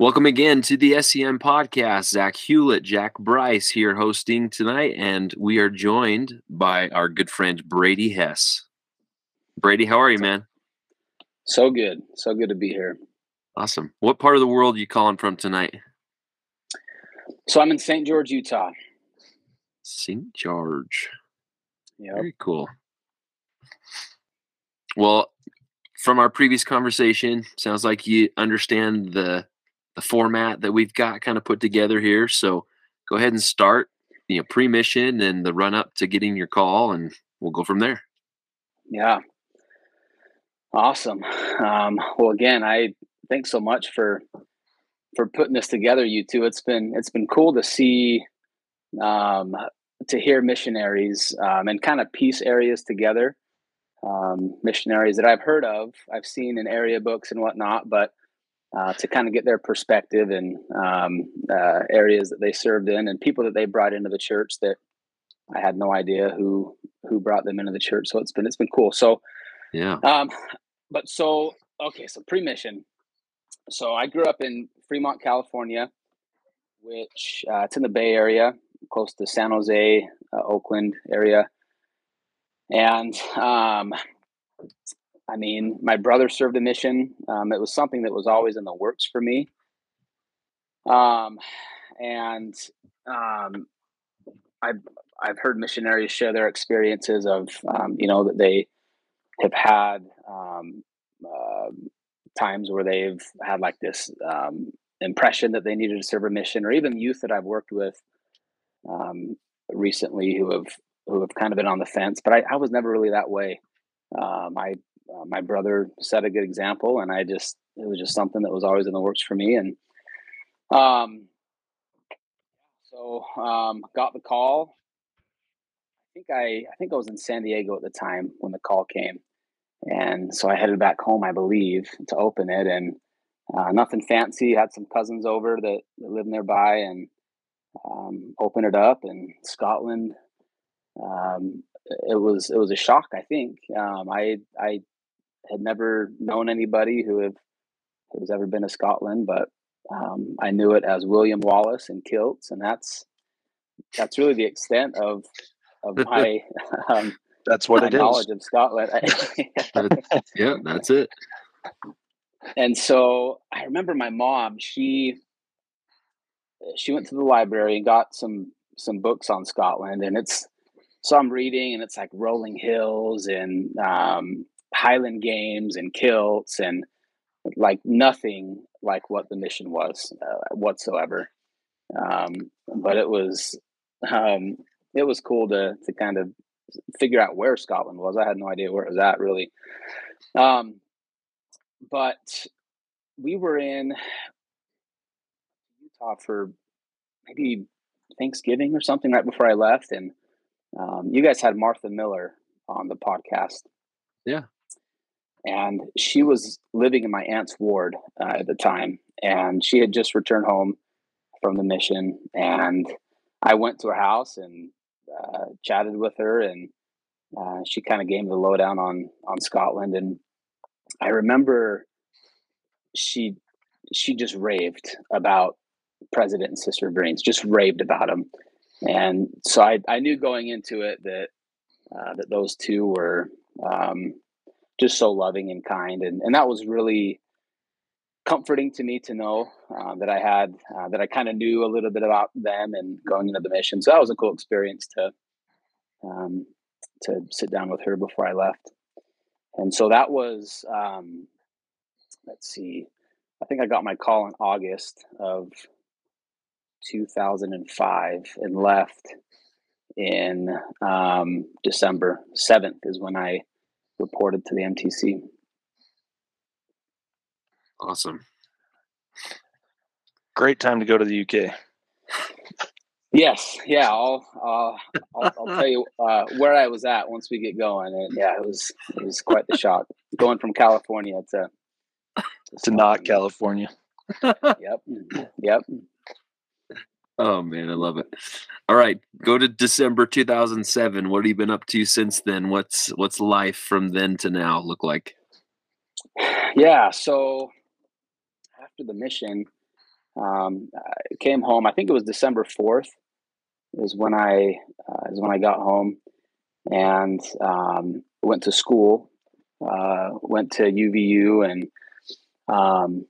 Welcome again to the SEM podcast. Zach Hewlett, Jack Bryce here hosting tonight, and we are joined by our good friend Brady Hess. Brady, how are you, man? So good. So good to be here. Awesome. What part of the world are you calling from tonight? So I'm in St. George, Utah. St. George. Yeah. Very cool. Well, from our previous conversation, sounds like you understand the the format that we've got kind of put together here. So go ahead and start, you know, pre-mission and the run up to getting your call, and we'll go from there. Yeah. Awesome. Um, well, again, I thanks so much for for putting this together, you two. It's been it's been cool to see, um, to hear missionaries um, and kind of piece areas together. Um, missionaries that I've heard of, I've seen in area books and whatnot, but uh, to kind of get their perspective and um, uh, areas that they served in and people that they brought into the church that I had no idea who who brought them into the church. So it's been it's been cool. So Yeah. um, but so okay, so pre-mission. So I grew up in Fremont, California, which uh, it's in the Bay Area, close to San Jose, uh, Oakland area, and um, I mean, my brother served a mission. Um, it was something that was always in the works for me. Um, and um, I've I've heard missionaries share their experiences of um, you know that they have had uh, times where they've had like this impression that they needed to serve a mission, or even youth that I've worked with recently who have who have kind of been on the fence. But I, I was never really that way. Um, I uh, my brother set a good example, and I just it was just something that was always in the works for me. And um, so um, got the call. I think I I think I was in San Diego at the time when the call came, and so I headed back home, I believe, to open it, and uh, nothing fancy. Had some cousins over that, that lived nearby, and um, open it up. And Scotland, um, it was it was a shock. I think um, I I had never known anybody who have who's ever been to Scotland, but um, I knew it as William Wallace in kilts, and that's that's really the extent of of my um, That's what my it is. knowledge of Scotland. yeah, that's it. and so I remember my mom. She she went to the library and got some some books on Scotland, and it's so I'm reading, and it's like rolling hills and um, Highland games and kilts and like nothing like what the mission was uh, whatsoever. Um, but it was um, it was cool to to kind of figure out where Scotland was. I had no idea where it was at really. Um, but we were in Utah for maybe Thanksgiving or something right before I left, and um, you guys had Martha Miller on the podcast. Yeah. And she was living in my aunt's ward uh, at the time, and she had just returned home from the mission. And I went to her house and uh, chatted with her, and uh, she kind of gave me the lowdown on on Scotland. And I remember she she just raved about President and Sister Greens, just raved about him. And so I, I knew going into it that uh, that those two were um, just so loving and kind, and and that was really comforting to me to know uh, that I had uh, that I kind of knew a little bit about them and going into the mission. So that was a cool experience to um, to sit down with her before I left. And so that was um, let's see, I think I got my call in August of 2005 and left in um, December 7th is when I reported to the MTC. Awesome. Great time to go to the UK. Yes, yeah, I'll uh, I'll, I'll tell you uh, where I was at once we get going, and yeah, it was it was quite the shock going from California to To not California. Yep, yep. Oh man, I love it. All right, go to December 2007. What have you been up to since then? What's what's life from then to now look like? Yeah, so after the mission, um, I came home. I think it was December fourth. Is when I uh, is when I got home, and um, went to school. Uh, went to UVU, and um,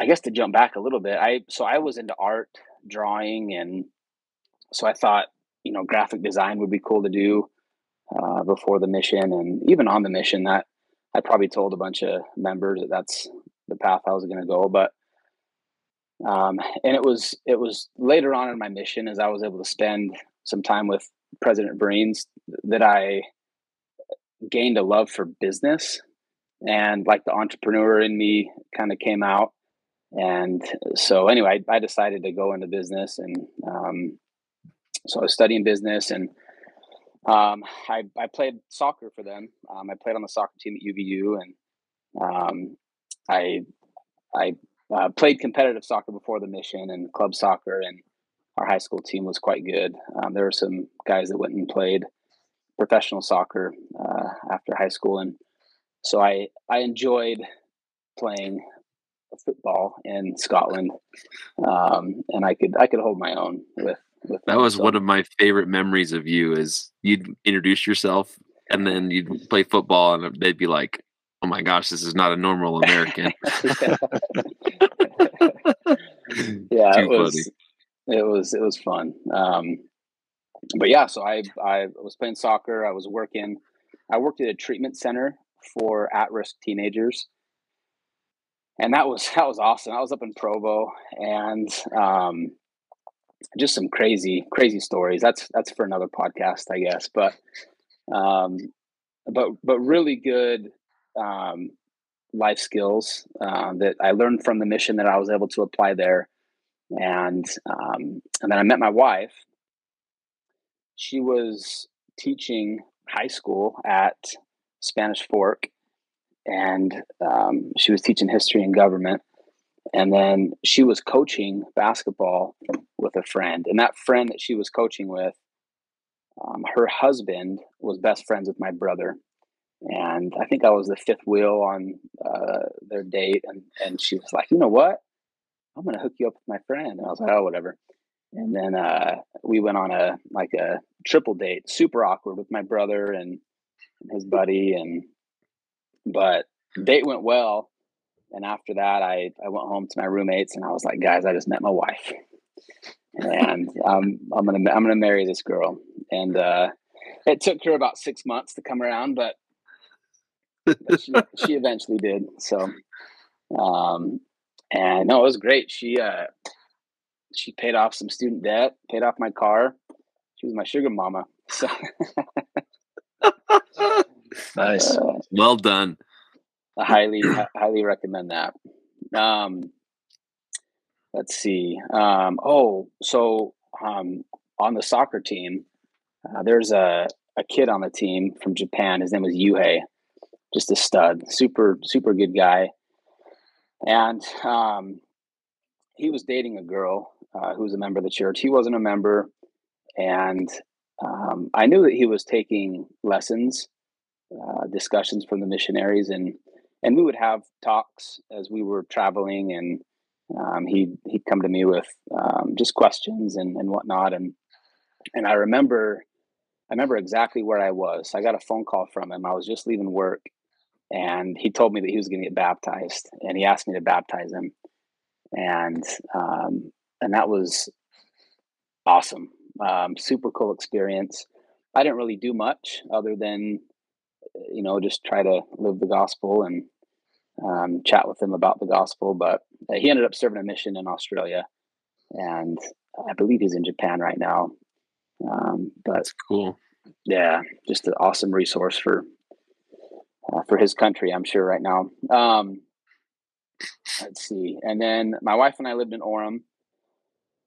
I guess to jump back a little bit, I so I was into art, drawing, and so I thought you know graphic design would be cool to do uh, before the mission, and even on the mission, that I probably told a bunch of members that that's the path I was going to go, but um, and it was it was later on in my mission as I was able to spend some time with President Vereen's that I gained a love for business and like the entrepreneur in me kind of came out and so anyway I, I, decided to go into business and um, so I was studying business and um, I, I played soccer for them um, I played on the soccer team at UVU and um, I I uh, played competitive soccer before the mission and club soccer, and our high school team was quite good. Um, there were some guys that went and played professional soccer uh, after high school, and so I I enjoyed playing football in Scotland, um, and I could I could hold my own with. with that was one of my favorite memories of you. Is you'd introduce yourself, and then you'd play football, and they'd be like, oh my gosh, this is not a normal American. yeah, it was, it was, it was fun. Um, but yeah, so I, I was playing soccer. I was working, I worked at a treatment center for at-risk teenagers. And that was, that was awesome. I was up in Provo and, um, just some crazy, crazy stories. That's, that's for another podcast, I guess. But, um, but, but really good, um, life skills uh, that I learned from the mission that I was able to apply there. And um, and then I met my wife. She was teaching high school at Spanish Fork, and um, she was teaching history and government. And then she was coaching basketball with a friend, and that friend that she was coaching with, um, her husband was best friends with my brother. And I think I was the fifth wheel on uh, their date, and and she was like, you know what, I'm gonna hook you up with my friend, and I was like, oh whatever, and then uh, we went on a like a triple date, super awkward with my brother and his buddy, and but date went well, and after that, I I went home to my roommates, and I was like, guys, I just met my wife, and um, I'm gonna I'm gonna marry this girl, and uh, it took her about six months to come around, but she, she eventually did. So, um, and no, it was great. She uh, she paid off some student debt, paid off my car. She was my sugar mama. So nice, uh, well done. I highly highly recommend that. Um, let's see. Um, oh, so um, on the soccer team, uh, there's a a kid on the team from Japan. His name was Yuhei just a stud, super super good guy, and um, he was dating a girl uh, who was a member of the church. He wasn't a member, and um, I knew that he was taking lessons, uh, discussions from the missionaries, and and we would have talks as we were traveling, and um, he'd he'd come to me with um, just questions and and whatnot, and and I remember. I remember exactly where I was. I got a phone call from him. I was just leaving work and he told me that he was going to get baptized, and he asked me to baptize him, and um, and that was awesome, um, super cool experience. I didn't really do much other than you know just try to live the gospel and um, chat with him about the gospel. But uh, he ended up serving a mission in Australia, and I believe he's in Japan right now. Um, but That's cool. Yeah, just an awesome resource for uh, for his country, I'm sure right now. Um, let's see. And then my wife and I lived in Orem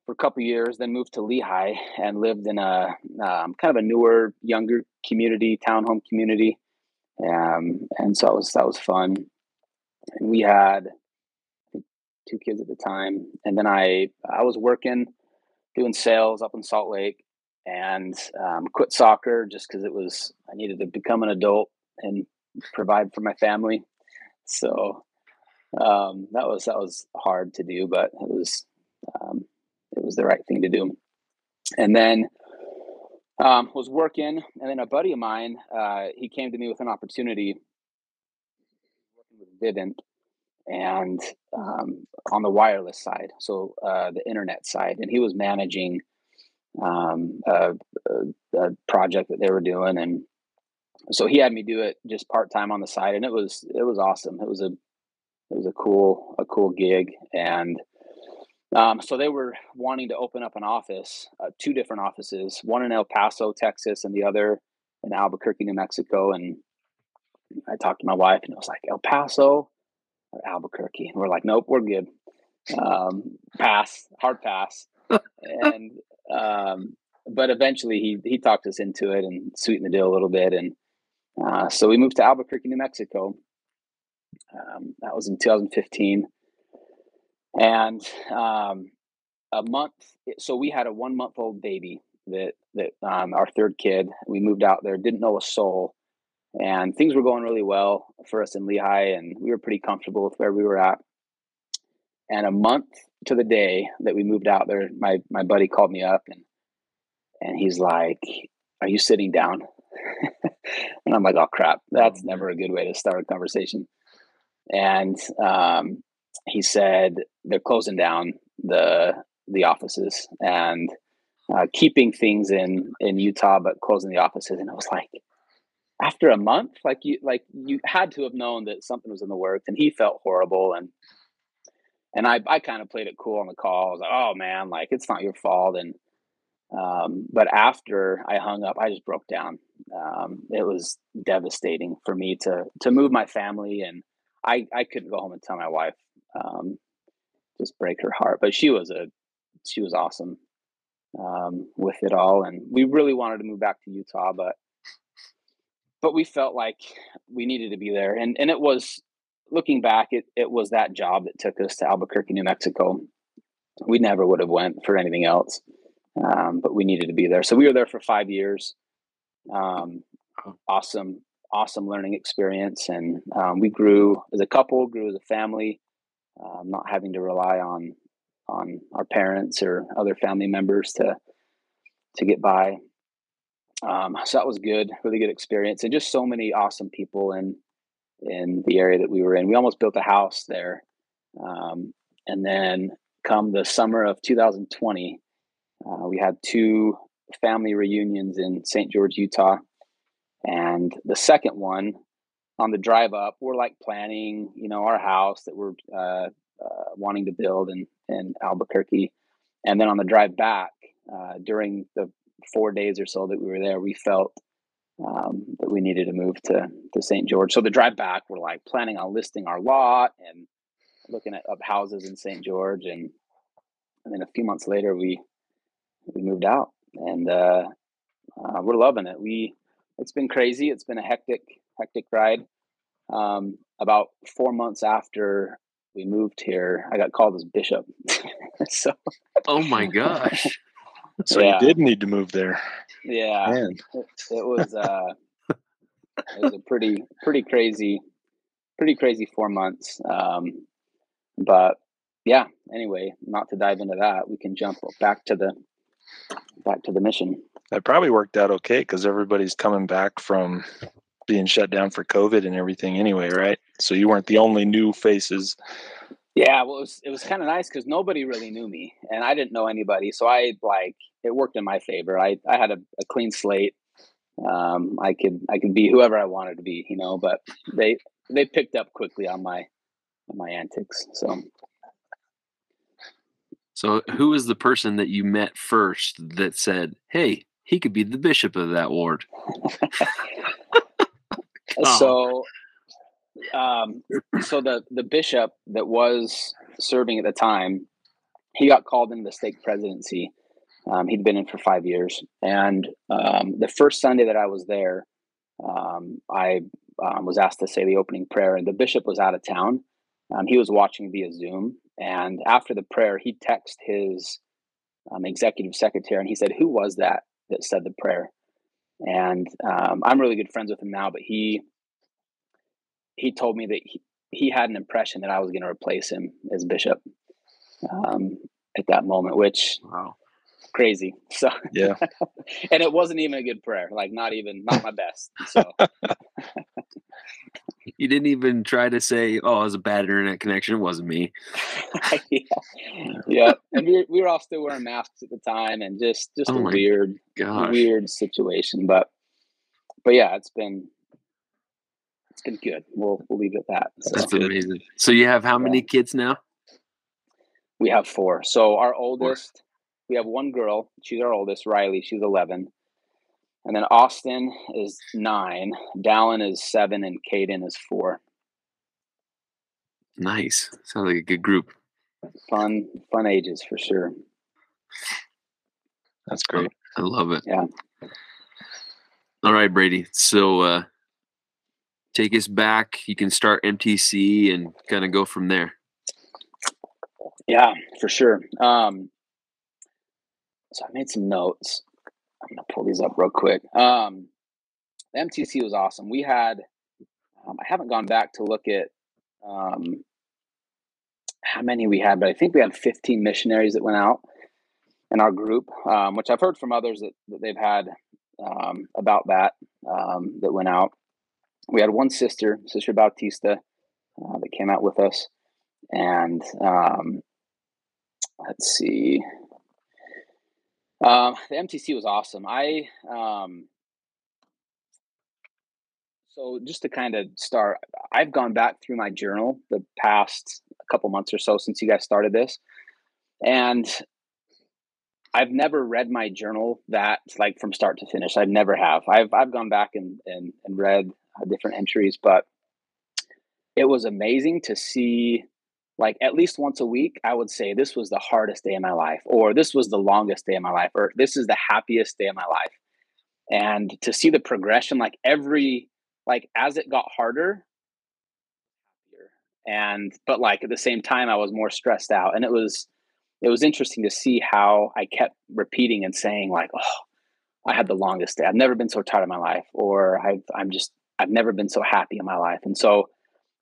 for a couple years, then moved to Lehi and lived in a um, kind of a newer, younger community, townhome community. Um, and so it was, that was fun. And we had two kids at the time. And then I, I was working, doing sales up in Salt Lake and um, quit soccer just because it was, I needed to become an adult and provide for my family. So um, that was that was hard to do, but it was um, it was the right thing to do. And then um, was working, and then a buddy of mine, uh, he came to me with an opportunity working with Vivint and um, on the wireless side, so uh, the internet side, and he was managing um, a, a, a, project that they were doing, and so he had me do it just part time on the side, and it was it was awesome. It was a it was a cool a cool gig, and um, so they were wanting to open up an office, uh, two different offices, one in El Paso, Texas, and the other in Albuquerque, New Mexico. And I talked to my wife, and it was like El Paso or Albuquerque, and we're like, nope, we're good. Um, pass, hard pass. and um, but eventually he he talked us into it and sweetened the deal a little bit, and uh, so we moved to Albuquerque, New Mexico. Um, that was in 2015 and um, a month. So we had a one month old baby that that um, our third kid. We moved out there, didn't know a soul, and things were going really well for us in Lehi, and we were pretty comfortable with where we were at. And a month to the day that we moved out there, my my buddy called me up and and he's like, "Are you sitting down?" and I'm like, "Oh crap, that's oh, never a good way to start a conversation." And um, he said they're closing down the the offices and uh, keeping things in in Utah, but closing the offices. And I was like, after a month, like you like you had to have known that something was in the works. And he felt horrible, and and I I kind of played it cool on the call. I was like, oh man, like it's not your fault. And um, but after I hung up, I just broke down. Um, it was devastating for me to to move my family, and I I couldn't go home and tell my wife um, just break her heart. But she was a she was awesome um, with it all, and we really wanted to move back to Utah, but but we felt like we needed to be there, and and it was looking back, it it was that job that took us to Albuquerque, New Mexico. We never would have went for anything else, um, but we needed to be there, so we were there for five years. Um, awesome, awesome learning experience, and um, we grew as a couple, grew as a family um, not having to rely on on our parents or other family members to to get by. Um, so that was good, really good experience, and just so many awesome people in in the area that we were in. We almost built a house there, um, and then come the summer of 2020, uh, we had two family reunions in St. George, Utah, and the second one on the drive up, we're like planning, you know, our house that we're uh, uh, wanting to build in, in Albuquerque. And then on the drive back, uh, during the four days or so that we were there, we felt um, that we needed to move to, to St. George. So the drive back, we're like planning on listing our lot and looking at up houses in St. George. And, and then a few months later, we, we moved out and uh, uh, we're loving it. We, it's been crazy. It's been a hectic, hectic ride. Um, about four months after we moved here, I got called as bishop. so, oh my gosh! so yeah. you did need to move there. Yeah, it, it, was. Uh, it was a pretty, pretty crazy, pretty crazy four months. Um, but yeah. Anyway, not to dive into that, we can jump back to the back to the mission. That probably worked out okay because everybody's coming back from being shut down for COVID and everything anyway, right? So you weren't the only new faces. Yeah, well, it was it was kind of nice because nobody really knew me, and I didn't know anybody. So I like it worked in my favor. I I had a, a clean slate. Um, I could I could be whoever I wanted to be, you know. But they they picked up quickly on my on my antics. So so who was the person that you met first that said, "Hey, he could be the bishop of that ward"? Oh. So, um, so the the bishop that was serving at the time, he got called into the stake presidency. Um, he'd been in for five years, and um, the first Sunday that I was there, um, I um, was asked to say the opening prayer, and the bishop was out of town. Um, he was watching via Zoom, and after the prayer, he texted his executive secretary, and he said, "Who was that that said the prayer?" And um, I'm really good friends with him now. But he he told me that he, he had an impression that I was going to replace him as bishop um, at that moment, which Wow. crazy. So Yeah. and it wasn't even a good prayer, like not even not my best. So You didn't even try to say, "Oh, it was a bad internet connection." It wasn't me. yeah, yeah. And we were, we were all still wearing masks at the time, and just just Oh a weird Gosh, weird situation. But but yeah, it's been it's been good. We'll we'll leave it at that. So that's amazing. So you have how many kids now? we have four. So our oldest, we have one girl. She's our oldest, Riley. She's eleven. And then Austin is nine, Dallin is seven, and Caden is four. Nice. Sounds like a good group. Fun, fun ages for sure. That's great. I love it. Yeah. All right, Brady. So uh take us back. You can start MTC and kind of go from there. Yeah, for sure. Um, so I made some notes. I'm gonna pull these up real quick. Um, the MTC was awesome. We had, um, I haven't gone back to look at um, how many we had, but I think we had 15 missionaries that went out in our group, um, which I've heard from others that, that they've had um, about that um, that went out. We had one sister, Sister Bautista, uh, that came out with us, and um, let's see. Um, the MTC was awesome. I um, so just to kind of start, I've gone back through my journal the past couple months or so since you guys started this, and I've never read my journal that like from start to finish. I never have. I've I've gone back and and, and read uh, different entries, but it was amazing to see like at least once a week i would say this was the hardest day of my life or this was the longest day of my life or this is the happiest day of my life. And to see the progression like every like as it got harder and but like at the same time i was more stressed out. And it was it was interesting to see how i kept repeating and saying like oh i had the longest day. I've never been so tired in my life or i've i'm just i've never been so happy in my life. And so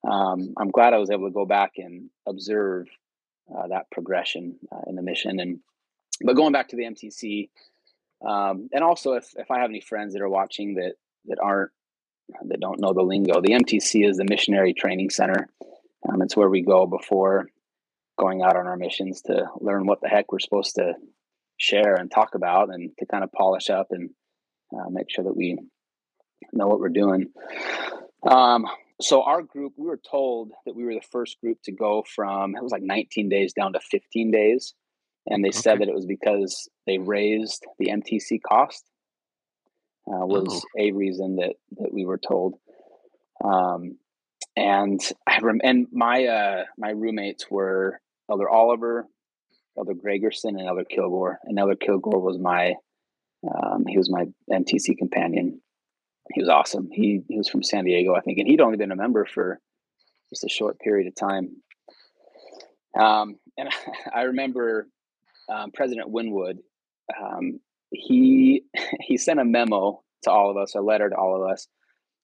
um, I'm glad I was able to go back and observe uh, that progression uh, in the mission. And but going back to the MTC, um, and also if if I have any friends that are watching that that aren't that don't know the lingo, the MTC is the Missionary Training Center. Um, it's where we go before going out on our missions to learn what the heck we're supposed to share and talk about, and to kind of polish up and uh, make sure that we know what we're doing. Um, so our group we were told that we were the first group to go from it was like 19 days down to 15 days and they said that it was because they raised the mtc cost uh, was Oh. a reason that that we were told. Um, and i rem- and my uh my roommates were elder oliver elder gregerson and elder kilgore and elder kilgore was my um, he was my mtc companion he was awesome. He he was from San Diego, I think, and he'd only been a member for just a short period of time. Um, and I remember um, President Winwood. Um, he he sent a memo to all of us, a letter to all of us,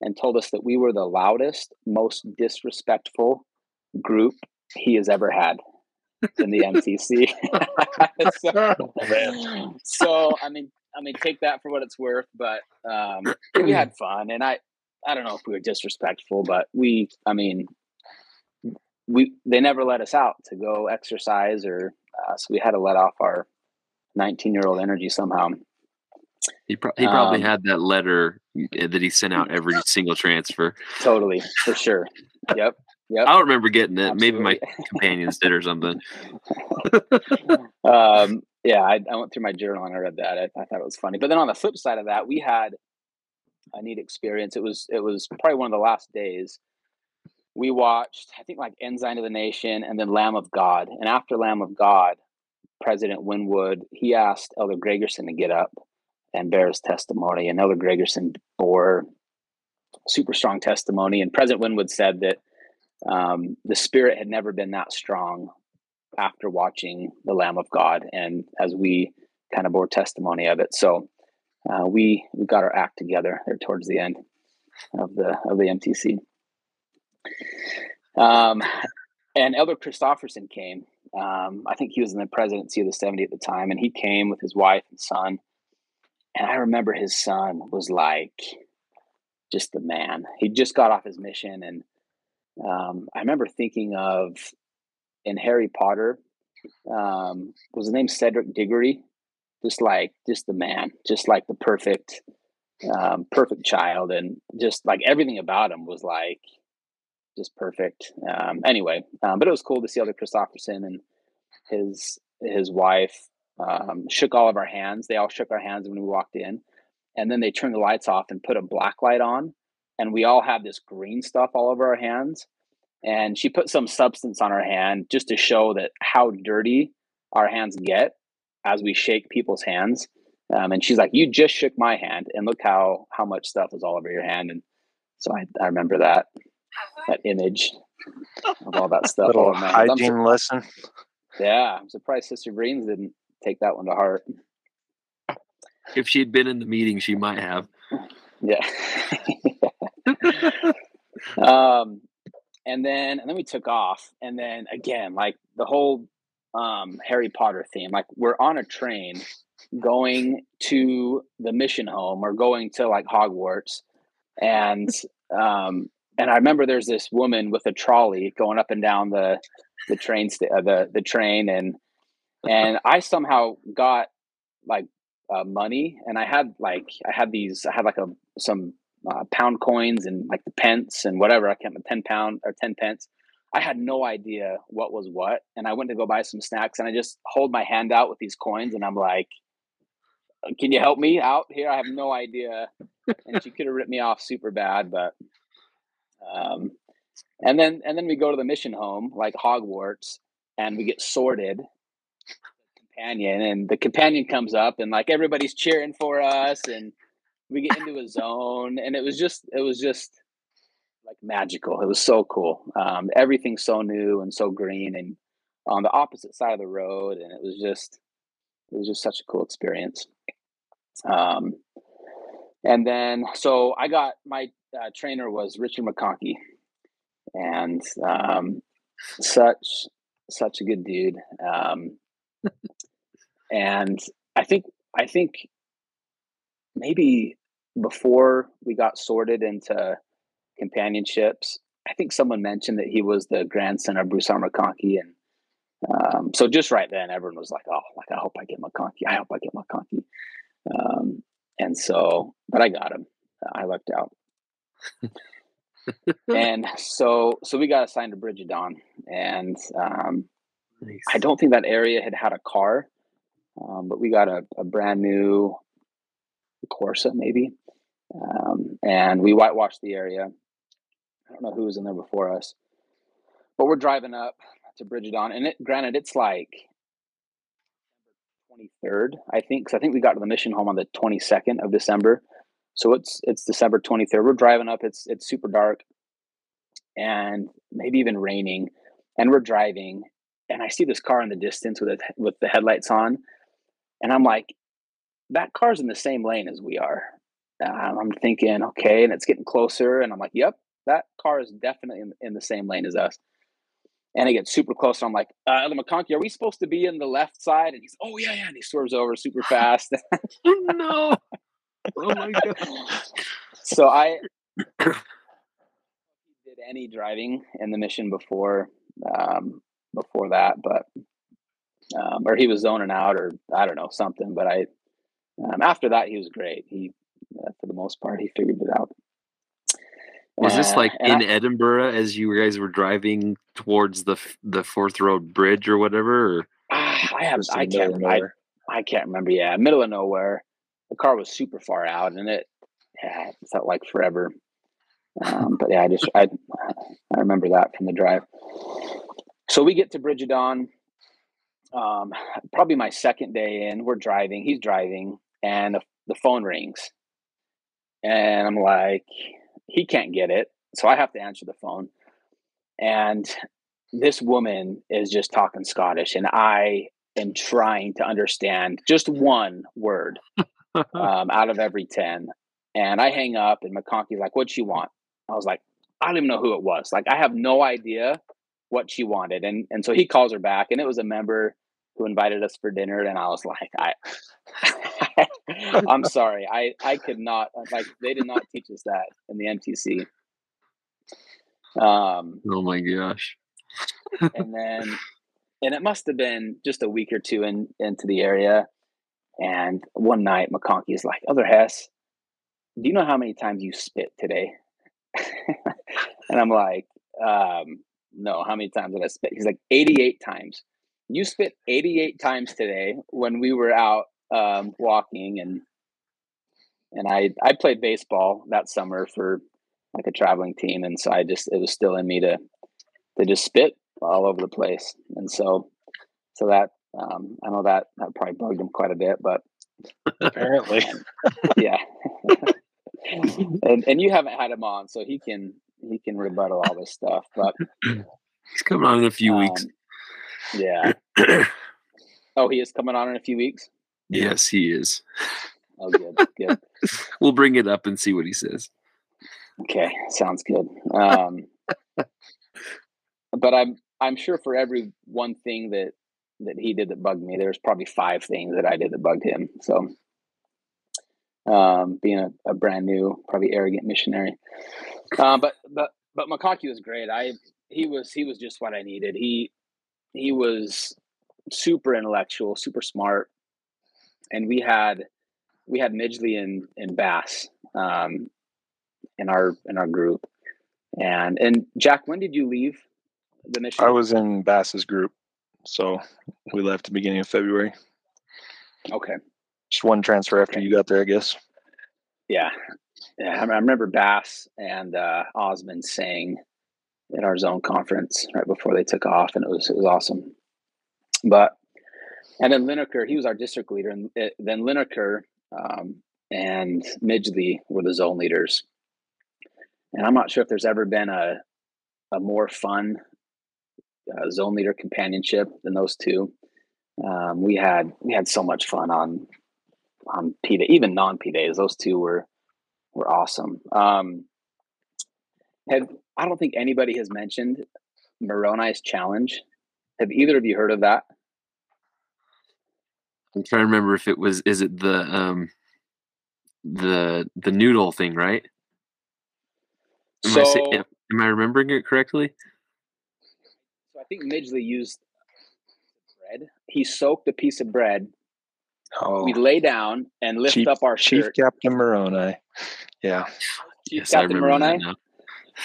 and told us that we were the loudest, most disrespectful group he has ever had in the MTC. so, Oh, so I mean, I mean, take that for what it's worth. But um, we had fun, and I, I don't know if we were disrespectful, but we, I mean, we they never let us out to go exercise, or uh, so we had to let off our 19 year old energy somehow. He, pro- he probably Um, had that letter that he sent out every single transfer. Totally, for sure. Yep, yep. I don't remember getting it. Maybe my companions did or something. um, yeah, I, I went through my journal and I read that. I, I thought it was funny. But then on the flip side of that, we had a neat experience. It was it was probably one of the last days. We watched, I think, like Ensign of the Nation and then Lamb of God. And after Lamb of God, President Winwood he asked Elder Gregerson to get up and bear his testimony. And Elder Gregerson bore super strong testimony. And President Winwood said that um, the spirit had never been that strong after watching the Lamb of God, and as we kind of bore testimony of it. So uh, we we got our act together there towards the end of the of the MTC. Um, and Elder Christofferson came. Um, I think he was in the presidency of the 70 at the time, and he came with his wife and son. And I remember his son was like just the man. He just got off his mission, and um, I remember thinking of in Harry Potter um, was the name Cedric Diggory, just like just the man, just like the perfect, um, perfect child, and just like everything about him was like just perfect. Um, anyway, um, but it was cool to see Elder Christofferson and his his wife um, shook all of our hands. They all shook our hands when we walked in, and then they turned the lights off and put a black light on, and we all had this green stuff all over our hands. And she put some substance on her hand just to show that how dirty our hands get as we shake people's hands. Um, and she's like, "You just shook my hand, and look how how much stuff is all over your hand." And so I, I remember that that image of all that stuff. Little all over. I'm hygiene sur- lesson. yeah, I'm surprised Sister Greens didn't take that one to heart. If she'd been in the meeting, she might have. Yeah. um, and then and then we took off, and then again, like the whole um, Harry Potter theme. Like we're on a train going to the mission home or going to like Hogwarts, and um, and I remember there's this woman with a trolley going up and down the the train st- uh, the the train, and and I somehow got like uh, money, and I had like I had these I had like a some uh, pound coins and like the pence and whatever I can't ten pound or ten pence. I had no idea what was what, and I went to go buy some snacks, and I just hold my hand out with these coins, and I'm like, "Can you help me out here? I have no idea." And she could have ripped me off super bad, but um, and then and then we go to the mission home like Hogwarts, and we get sorted companion and the companion comes up and like everybody's cheering for us and we get into a zone and it was just it was just like magical. It was so cool. Um, everything's so new and so green and on the opposite side of the road and it was just it was just such a cool experience. Um, and then so i got my uh, trainer was richard McConkie and um, such such a good dude. Um, and I think I think maybe before we got sorted into companionships, I think someone mentioned that he was the grandson of Bruce R. McConkie, and um, so just right then, everyone was like, "Oh, like I hope I get McConkie. I hope I get McConkie." Um, and so, but I got him. I lucked out. and so, so we got assigned to Bridge of Don, and um, Nice. I don't think that area had had a car, um, but we got a, a brand new Corsa, maybe, um, and we whitewashed the area. I don't know who was in there before us, but we're driving up to Bridge and it, granted, it's like twenty third, I think, because I think we got to the mission home on the twenty second of December, so it's it's December twenty third. We're driving up; it's it's super dark, and maybe even raining, and we're driving, and I see this car in the distance with it with the headlights on, and I'm like, that car's in the same lane as we are. Um, I'm thinking, okay, and it's getting closer, and I'm like, yep, that car is definitely in, in the same lane as us. And it gets super close, and I'm like, uh, McConkie, are we supposed to be in the left side? And he's, oh yeah, yeah, and he swerves over super fast. Oh, no. Oh my god. so I did any driving in the mission before um, before that, but um, or he was zoning out, or I don't know something. But I um, after that he was great. He uh, for the most part he figured it out. Was this Uh, like in I- Edinburgh as you guys were driving towards the the Forth Road Bridge or whatever? Or? Ah, I have I can't I. I can't remember. Yeah, middle of nowhere. The car was super far out, and it yeah, it felt like forever. Um, but yeah, I just I I remember that from the drive. So we get to Don. Um, probably my second day in. We're driving. He's driving, and the, the phone rings, and I'm like, he can't get it, so I have to answer the phone. And this woman is just talking Scottish, and I am trying to understand just one word um, out of every 10. And I hang up, and McConkie's like, What'd she want? I was like, I don't even know who it was. Like I have no idea what she wanted. And and so he calls her back and it was a member who invited us for dinner and I was like, I I'm sorry. I I could not like they did not teach us that in the MTC. Um Oh my gosh. and then and it must have been just a week or two in into the area. And one night McConkie is like, Other Hess, do you know how many times you spit today? and I'm like, um, no, how many times did I spit? He's like, 88 times. You spit 88 times today when we were out um, walking and and I I played baseball that summer for like a traveling team and so I just it was still in me to to just spit all over the place and so so that um, I know that that probably bugged him quite a bit but Apparently. yeah and and you haven't had him on so he can he can rebuttal all this stuff but He's coming on in a few weeks. Yeah oh he is coming on in a few weeks yes, he is. oh good good We'll bring it up and see what he says. Okay, sounds good. Um, but I'm I'm sure for every one thing that that he did that bugged me, there's probably five things that I did that bugged him. So, um, being a, a brand new, probably arrogant missionary, uh, but but but McConkie was great. I he was he was just what I needed. He he was super intellectual, super smart, and we had we had Midgley and and Bass um, in our in our group. And and Jack, when did you leave the mission? I was in Bass's group, so we left the beginning of February. okay. Just one transfer after Okay. you got there, I guess. Yeah, yeah. I I remember Bass and uh, Osmond saying at our zone conference right before they took off, and it was it was awesome. But and then Lineker, he was our district leader, and it, then Lineker um, and Midgley were the zone leaders. And I'm not sure if there's ever been a a more fun uh, zone leader companionship than those two. Um, we had we had so much fun on on P day, even non P days. Those two were were awesome. Um, have I don't think anybody has mentioned Moroni's challenge. Have either of you heard of that? I'm trying to remember if it was is it the um the the noodle thing, right? Am, I, say, am, am I remembering it correctly? So I think Midgley used bread. He soaked a piece of bread. Oh, We lay down and lift Chief- up our shirt. Chief. Captain Moroni. Yeah, Chief yes, I Captain remember that Moroni.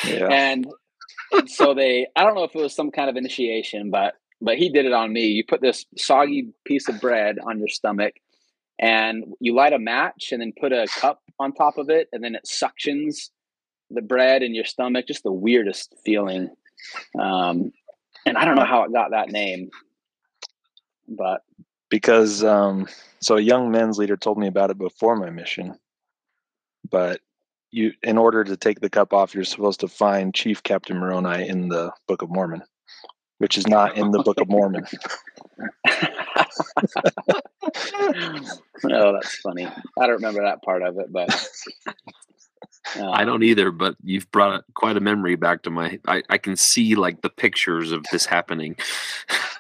Yeah. and and so they i don't know if it was some kind of initiation but but he did it on me you put this soggy piece of bread on your stomach and you light a match and then put a cup on top of it and then it suctions the bread in your stomach just the weirdest feeling um and i don't know how it got that name but because um, so a young men's leader told me about it before my mission but you in order to take the cup off you're supposed to find chief captain moroni in the book of mormon which is not in the book of mormon oh that's funny i don't remember that part of it but I um, don't either, but you've brought quite a memory back to my. I, I can see like the pictures of this happening.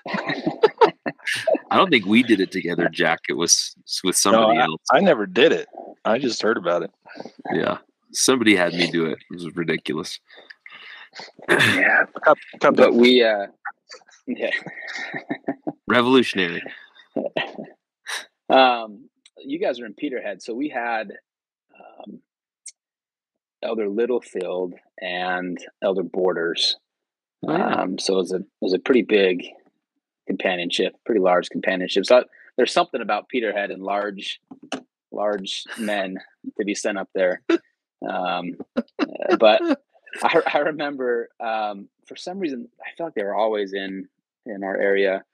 I don't think we did it together, Jack. It was with somebody else. i never did it i just heard about it Yeah, somebody had me do it. It was ridiculous. yeah cup, cup but we uh yeah Revolutionary. um you guys are in peterhead so we had um elder littlefield and elder borders Oh, yeah. um so it was a it was a pretty big companionship pretty large companionship so there's something about peterhead and large large men to be sent up there um uh, but I, I remember um, for some reason I feel like they were always in in our area,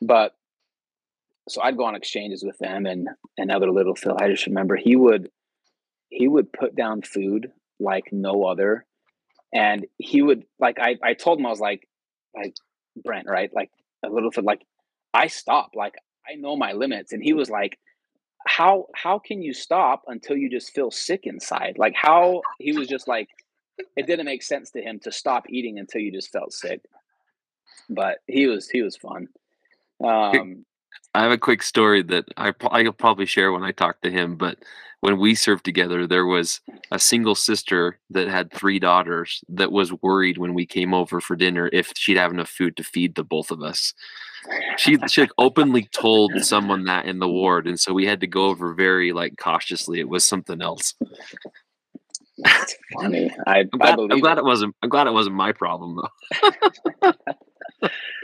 but so I'd go on exchanges with them and and other Littlefield. I just remember he would he would put down food like no other, and he would like I I told him I was like like Brent right like a little Phil like I stop like I know my limits, and he was like. How how can you stop until you just feel sick inside? Like how he was just like it didn't make sense to him to stop eating until you just felt sick. But he was he was fun. Um, I have a quick story that I I'll probably share when I talk to him. But when we served together, there was a single sister that had three daughters that was worried when we came over for dinner if she'd have enough food to feed the both of us. She she like openly told someone that in the ward, and so we had to go over very like cautiously. It was something else. That's funny. I, I'm glad, I'm glad it. it wasn't. I'm glad it wasn't my problem though.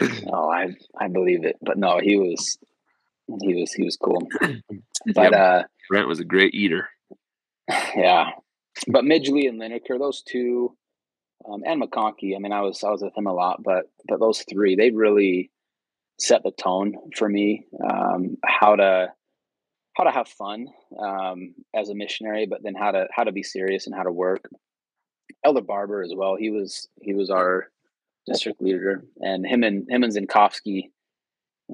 No, I I believe it. But no, he was he was he was cool. But Yep. uh Brent was a great eater. yeah. But Midgley and Lineker, those two, um, and McConkie. I mean, I was I was with him a lot, but but those three, they really set the tone for me. Um, how to how to have fun um, as a missionary, but then how to how to be serious and how to work. Elder Barber as well. He was he was our district leader, and him and him and Zinkowski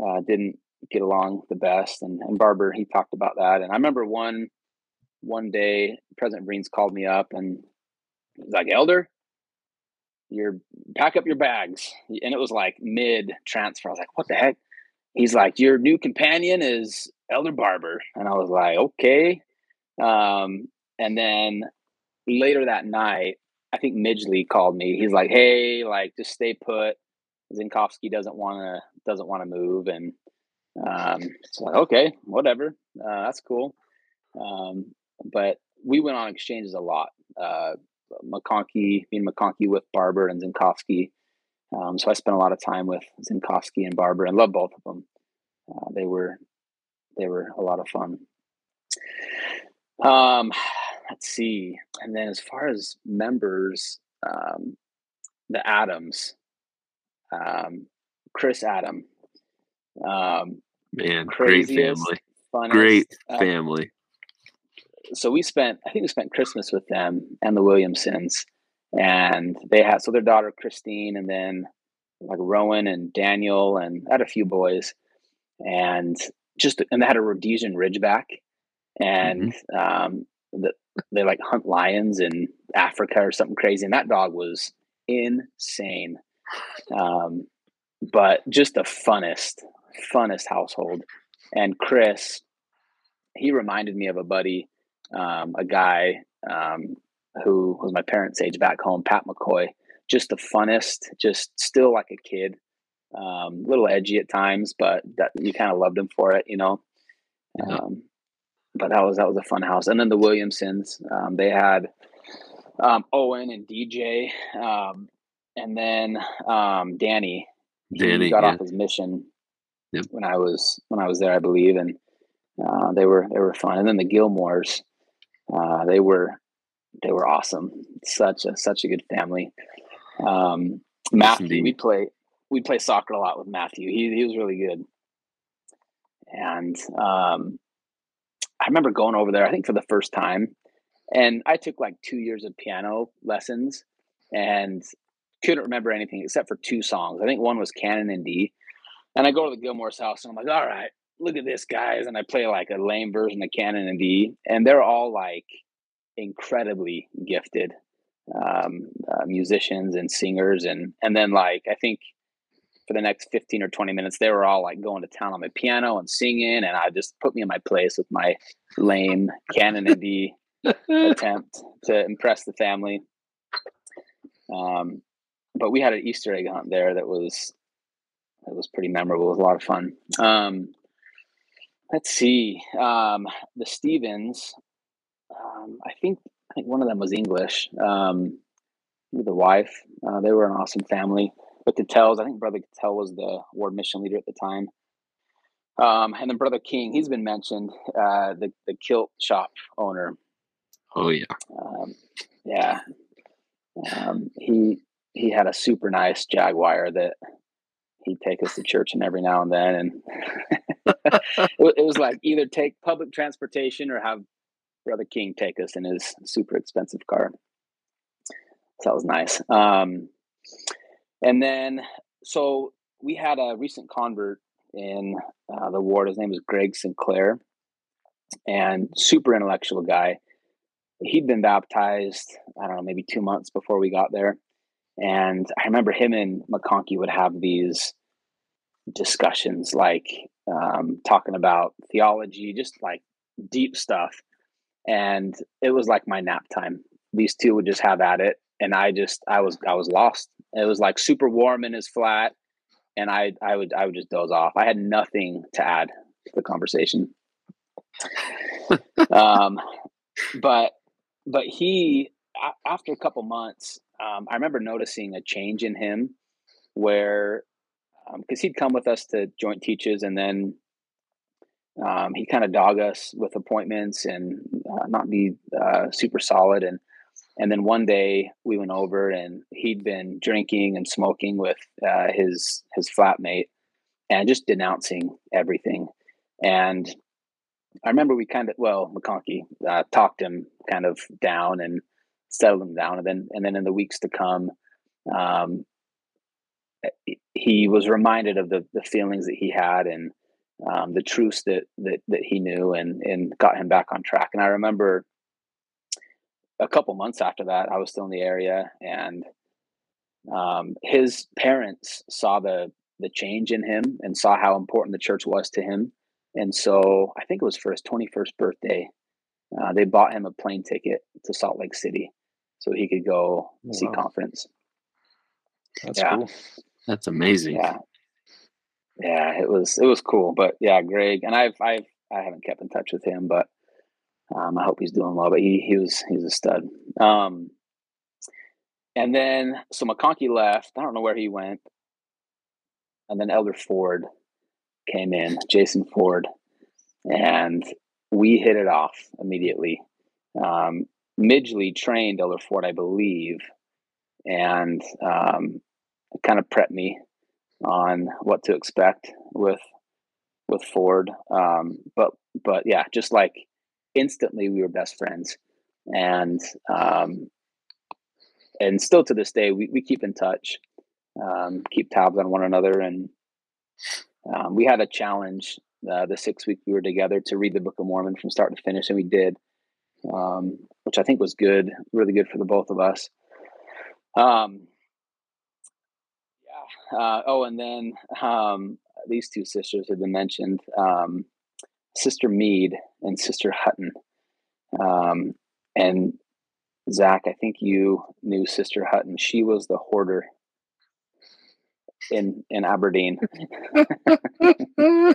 uh, didn't get along the best. And, and Barber he talked about that. And I remember one one day President Breens called me up and he's like, Elder, you're pack up your bags. And it was like mid transfer. I was like, what the heck? He's like, your new companion is Elder Barber. And I was like, okay. Um, and then later that night, I think Midgley called me. He's like, hey, like just stay put. Zinkowski doesn't want to doesn't want to move, and um, so like, okay, whatever, uh, that's cool. Um, but we went on exchanges a lot. Uh, McConkie, me and McConkie with Barber and Zinkowski. Um, so I spent a lot of time with Zinkowski and Barber, and love both of them. Uh, they were they were a lot of fun. Um, let's see, and then as far as members, um, the Adams, um, Chris Adam, um, Man, great family. funnest, Great uh, family. So we spent i think we spent christmas with them and the williamsons and they had so their daughter christine and then like rowan and daniel and I had a few boys and just and they had a rhodesian ridgeback and um the, they like hunt lions in africa or something crazy and that dog was insane. Um but just the funnest funnest household. And chris he reminded me of a buddy um, a guy um, who was my parents' age back home, Pat McCoy. Just the funnest, just still like a kid, um, a little edgy at times, but that you kind of loved him for it, you know. Um, but that was that was a fun house. And then the Williamsons, um, they had um, Owen and DJ, um, and then um, Danny. He Danny, got yeah. off his mission Yep. when I was when I was there, I believe, and uh, they were they were fun. And then the Gilmores, uh, they were they were awesome. Such a such a good family. Um, Matthew, we play we play soccer a lot with Matthew. He he was really good. And um, I remember going over there. I think for the first time, and I took like two years of piano lessons, and couldn't remember anything except for two songs. I think one was Canon in D. And I go to the Gilmore's house and I'm like, all right, look at this, guys. And I play like a lame version of Canon in D. And they're all like incredibly gifted um, uh, musicians and singers. And, and then, like, I think for the next 15 or 20 minutes, they were all like going to town on my piano and singing. And I just put me in my place with my lame Canon in D attempt to impress the family. Um, but we had an Easter egg hunt there that was that was pretty memorable. It was a lot of fun. Um, let's see, um, the Stevens. Um, I think I think one of them was English. Um, with the wife, uh, they were an awesome family. The Cattells, I think Brother Cattell was the ward mission leader at the time. Um, and then Brother King, he's been mentioned, uh, the the kilt shop owner. Oh yeah. Um, yeah, um, he he had a super nice Jaguar that he'd take us to church and every now and then, and it, was like either take public transportation or have Brother King take us in his super expensive car. So that was nice. Um, and then so we had a recent convert in uh, the ward. His name is Greg Sinclair, and super intellectual guy he'd been baptized, I don't know, maybe two months before we got there. And I remember him and McConkie would have these discussions, like um, talking about theology, just like deep stuff. And it was like my nap time. These two would just have at it. And I just, I was, I was lost. It was like super warm in his flat. And I, I would, I would just doze off. I had nothing to add to the conversation. um, but but he after a couple months um, i remember noticing a change in him where because um, he'd come with us to joint teaches and then um, he kind of dog us with appointments and uh, not be uh, super solid. And and then one day we went over and he'd been drinking and smoking with uh, his his flatmate and just denouncing everything. And I remember we kind of well McConkie uh, talked him kind of down and settled him down, and then and then in the weeks to come, um, he was reminded of the the feelings that he had and um, the truths that that that he knew, and and got him back on track. And I remember a couple months after that, I was still in the area, and um, his parents saw the the change in him and saw how important the church was to him and so I think it was for his 21st birthday. Uh, they bought him a plane ticket to Salt Lake City so he could go oh, see conference. That's yeah. cool. That's amazing. Yeah. Yeah, it was it was cool. But yeah, Greg and I've I've I haven't kept in touch with him, but um, I hope he's doing well. But he he was he's a stud. Um, and then so McConkie left. I don't know where he went. And then Elder Ford came in, Jason Ford, and we hit it off immediately. Um, Midgley trained Elder Ford, I believe, and um, kind of prepped me on what to expect with with Ford. Um, but but yeah, just like instantly we were best friends, and um, and still to this day we, we keep in touch, um, keep tabs on one another, and um, we had a challenge uh, the six weeks we were together to read the Book of Mormon from start to finish, and we did, um, which I think was good, really good for the both of us. Um. Uh, oh, and then um, these two sisters have been mentioned um, Sister Mead and Sister Hutton. Um, and Zach, I think you knew Sister Hutton. She was the hoarder in in Aberdeen.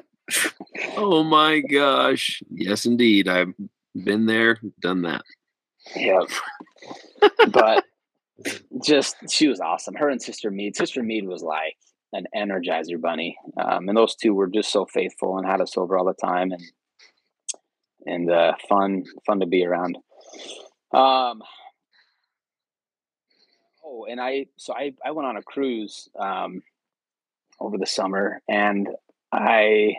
oh my gosh! Yes, indeed, I've been there, done that. Yep. but just she was awesome. Her and Sister Mead. Sister Mead was like an energizer bunny, um, and those two were just so faithful and had us over all the time, and and uh, fun fun to be around. Um, oh, and I so I I went on a cruise um, over the summer, and I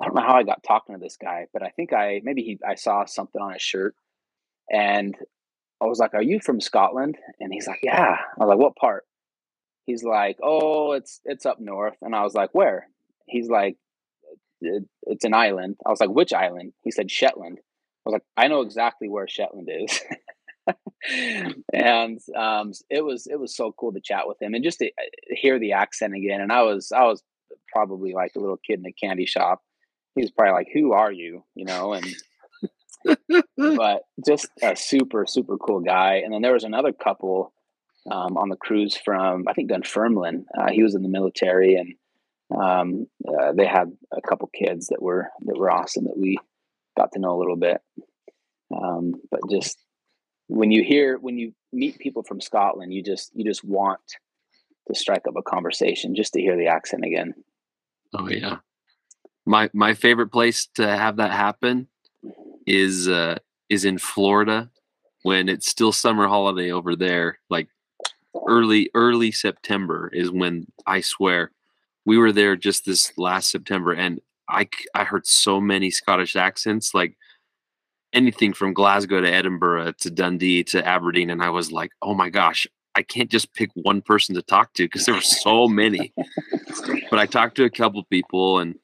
I don't know how I got talking to this guy, but I think I maybe he I saw something on his shirt, and I was like, "Are you from Scotland?" And he's like, "Yeah." I was like, "What part?" He's like, "Oh, it's it's up north," and I was like, "Where?" He's like, it, "It's an island." I was like, "Which island?" He said, "Shetland." I was like, "I know exactly where Shetland is." and um, it was it was so cool to chat with him and just to uh, hear the accent again. And I was I was probably like a little kid in a candy shop. He was probably like, "Who are you?" You know, and but just a super super cool guy. And then there was another couple um, on the cruise from I think Dunfermline. Uh, he was in the military, and um, uh, they had a couple kids that were that were awesome that we got to know a little bit. Um, but just when you hear when you meet people from Scotland, you just you just want to strike up a conversation just to hear the accent again. Oh yeah. My my favorite place to have that happen is uh is in Florida when it's still summer holiday over there like early early September is when I swear we were there just this last September and I I heard so many Scottish accents like anything from Glasgow to Edinburgh to Dundee to Aberdeen. And I was like, oh my gosh, I can't just pick one person to talk to because there were so many. but I talked to a couple people and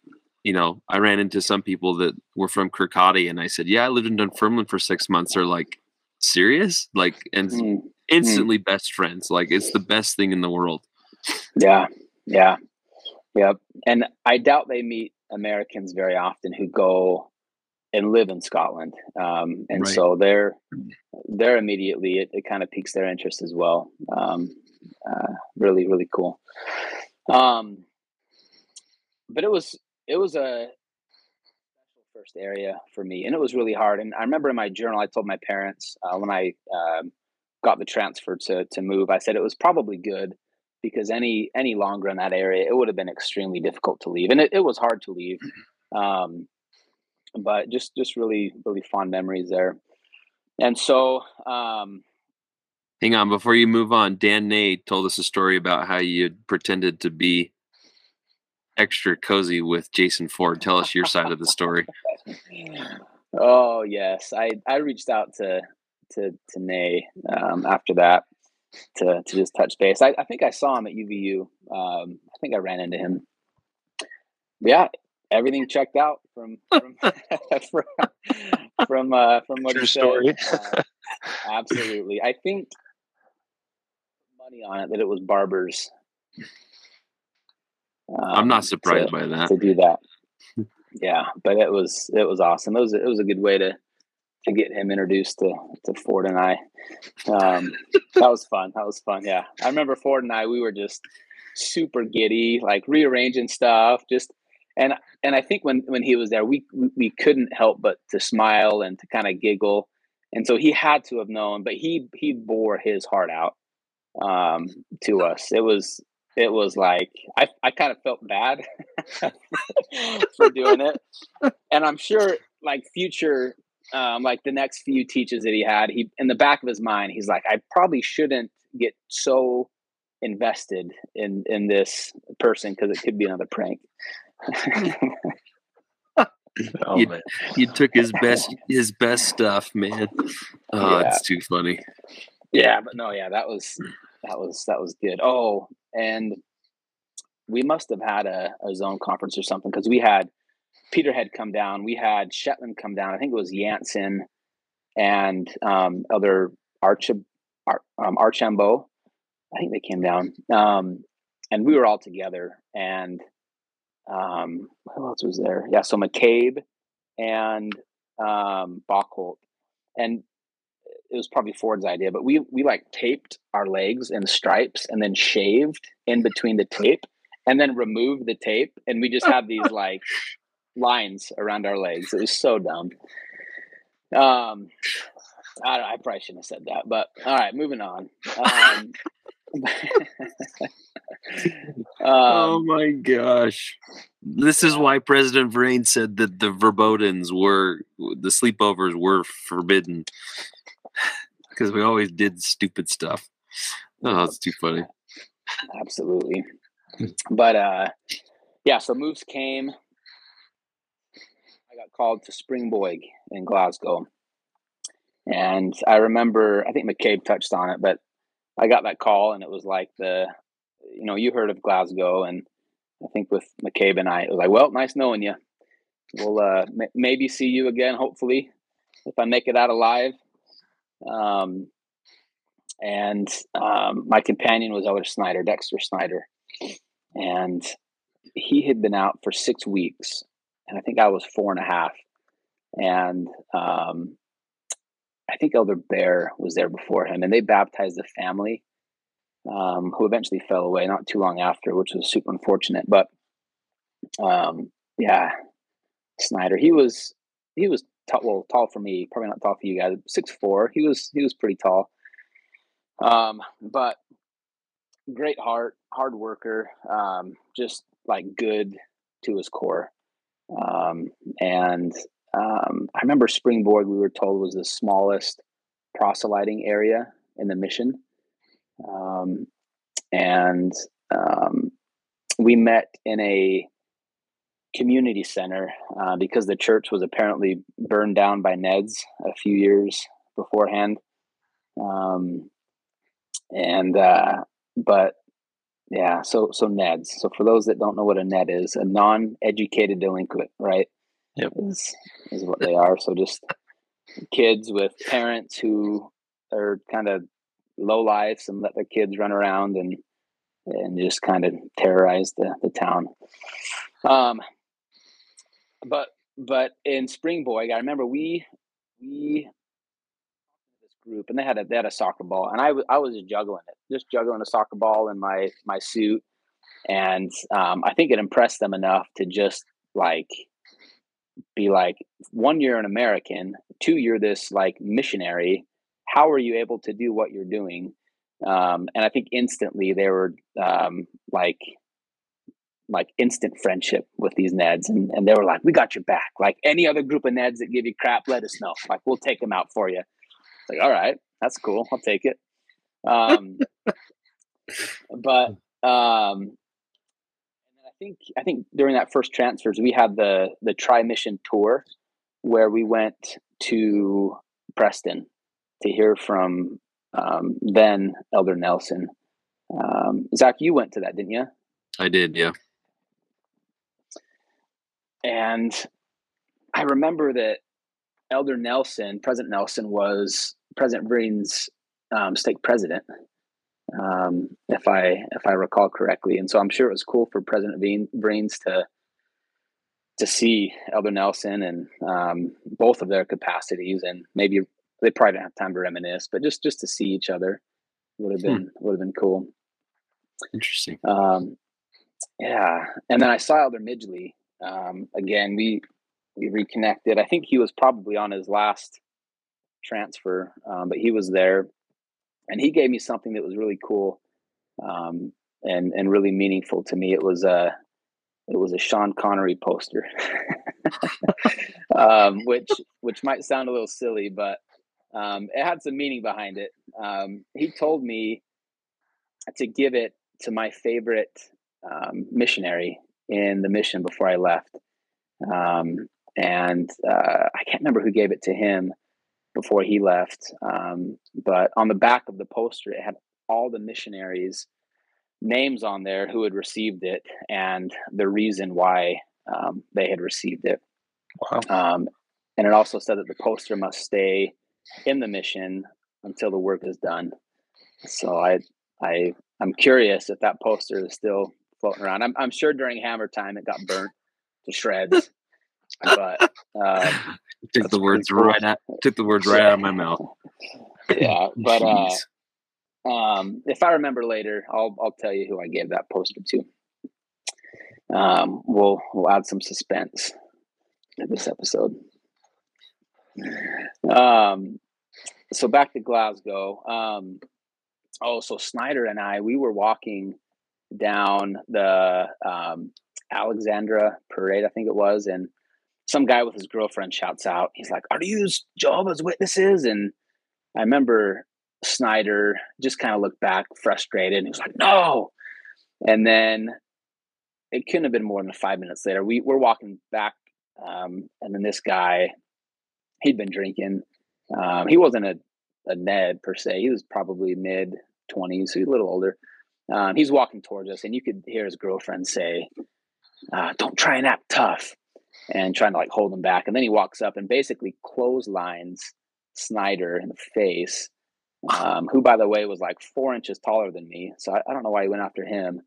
you know, I ran into some people that were from Kirkcaldy and I said, Yeah, I lived in Dunfermline for six months. They're like, serious? Like, and Mm, instantly best friends. Like, it's the best thing in the world. yeah, yeah, yep. And I doubt they meet Americans very often who go and live in Scotland. Um, and Right. so they're they're immediately it, it kind of piques their interest as well. Um, uh, really, really cool. Um, but it was it was a special first area for me, and it was really hard. And I remember in my journal, I told my parents uh, when I um, got the transfer to to move, I said it was probably good because any any longer in that area, it would have been extremely difficult to leave, and it, it was hard to leave. Um, but just just really really fond memories there. And so um, Hang on, before you move on, Dan Nate told us a story about how you had pretended to be extra cozy with Jason Ford. Tell us your side of the story. oh yes, I I reached out to to to Nay um, after that to to just touch base. I, I think I saw him at UVU. Um, I think I ran into him. Yeah, everything checked out from from from from, uh, from what True he said. Uh, absolutely, I think money on it that it was barbers. I'm not um, surprised to- by that. to do that. Yeah, but it was it was awesome. It was it was a good way to to get him introduced to to Ford and I. Um, that was fun. That was fun. Yeah, I remember Ford and I. We were just super giddy, like rearranging stuff. Just and and I think when when he was there, we we, we couldn't help but to smile and to kind of giggle. And so he had to have known, but he he bore his heart out um, to us. It was it was like I, I kind of felt bad for doing it and i'm sure like future um, like the next few teaches that he had he in the back of his mind he's like i probably shouldn't get so invested in in this person because it could be another prank Oh, You- man. You took his best his best stuff, man. Oh, Yeah. it's too funny. yeah but no yeah that was that was that was good oh and we must have had a, a zone conference or something because we had peter had come down we had shetland come down i think it was Jansen and um, other Arch, Ar, um, i think they came down. Um, and we were all together and um, who else was there? Yeah so mccabe and um, and it was probably Ford's idea, but we we like taped our legs in stripes and then shaved in between the tape and then removed the tape and we just had these like lines around our legs. It was so dumb. Um I, don't, I probably shouldn't have said that, but all right, moving on. Um, oh um, my gosh. This is why President Vrain said that the verbotens were the sleepovers were forbidden. Because we always did stupid stuff. Oh, that's too funny. absolutely. But uh yeah, so moves came. I got called to Springboig in Glasgow. And I remember I think McCabe touched on it, but I got that call and it was like the you know, you heard of Glasgow and I think with McCabe and I, it was like, well, nice knowing you. We'll uh, m- maybe see you again, hopefully, if I make it out alive. Um, and um, my companion was Elder Snyder, Dexter Snyder, and he had been out for six weeks, and I think I was four and a half, and um, I think Elder Bear was there before him, and they baptized the family, um, who eventually fell away not too long after, which was super unfortunate. But um, yeah, Snyder, he was he was tall, well tall for me, probably not tall for you guys, six four. He was he was pretty tall. Um, but great heart, hard worker, um, just like good to his core. Um, and um, I remember Springboig, we were told was the smallest proselyting area in the mission. Um, and um, we met in a community center uh, because the church was apparently burned down by Neds a few years beforehand. Um, and uh, but yeah, so so Neds. So for those that don't know what a Ned is, a non-educated delinquent, right? Yep. Is is what they are. So just kids with parents who are kind of low lives and let their kids run around and and just kind of terrorize the, the town. Um, but but in Springboig, I remember we we this group and they had a they had a soccer ball and I, w- I was just juggling it, just juggling a soccer ball in my my suit, and um, I think it impressed them enough to just like be like one you're an American, two you're this like missionary. How are you able to do what you're doing? Um, and I think instantly they were um, like like instant friendship with these Neds, and, and they were like, "We got your back." Like any other group of Neds that give you crap, let us know. Like we'll take them out for you. It's like, all right, that's cool. I'll take it. Um, but um, I think I think during that first transfers, we had the the tri mission tour where we went to Preston to hear from um, then Elder Nelson. Um, Zach, you went to that, didn't you? I did, yeah. And I remember that Elder Nelson, President Nelson, was President Breen's um, stake president, um, if I if I recall correctly. And so I'm sure it was cool for President Breens to to see Elder Nelson and um, both of their capacities, and maybe they probably didn't have time to reminisce, but just just to see each other would have hmm. been hmm. would have been cool. Interesting. Um, yeah, and then I saw Elder Midgley um, again. We we reconnected. I think he was probably on his last transfer, um, but he was there, and he gave me something that was really cool um, and and really meaningful to me. It was a it was a Sean Connery poster, um, which which might sound a little silly, but um, it had some meaning behind it. Um, he told me to give it to my favorite um, missionary in the mission before I left. Um, and uh, I can't remember who gave it to him before he left. Um, but on the back of the poster, it had all the missionaries' names on there who had received it and the reason why um, they had received it. Wow. and it also said that the poster must stay in the mission until the work is done. So I I I'm curious if that poster is still floating around. I'm I'm sure during Hammer time it got burnt to shreds. but uh, took the words cool. right out took the words right out of my mouth. Yeah, but uh, um, if I remember later, I'll I'll tell you who I gave that poster to. Um, we'll we'll add some suspense to this episode. Um, so back to Glasgow. Um, oh, so Snyder and I, we were walking down the um, Alexandra Parade, I think it was, and some guy with his girlfriend shouts out, he's like, "Are you Jehovah's Witnesses?" And I remember Snyder just kind of looked back, frustrated, and he was like, "No." And then it couldn't have been more than five minutes later. We were walking back, um, and then this guy he'd been drinking. Um, he wasn't a, a Ned per se. He was probably mid 20s, so a little older. Um, he's walking towards us, and you could hear his girlfriend say, uh, "Don't try and act tough," and trying to like hold him back. And then he walks up and basically clotheslines Snyder in the face, um, who, by the way, was like four inches taller than me. So I, I don't know why he went after him.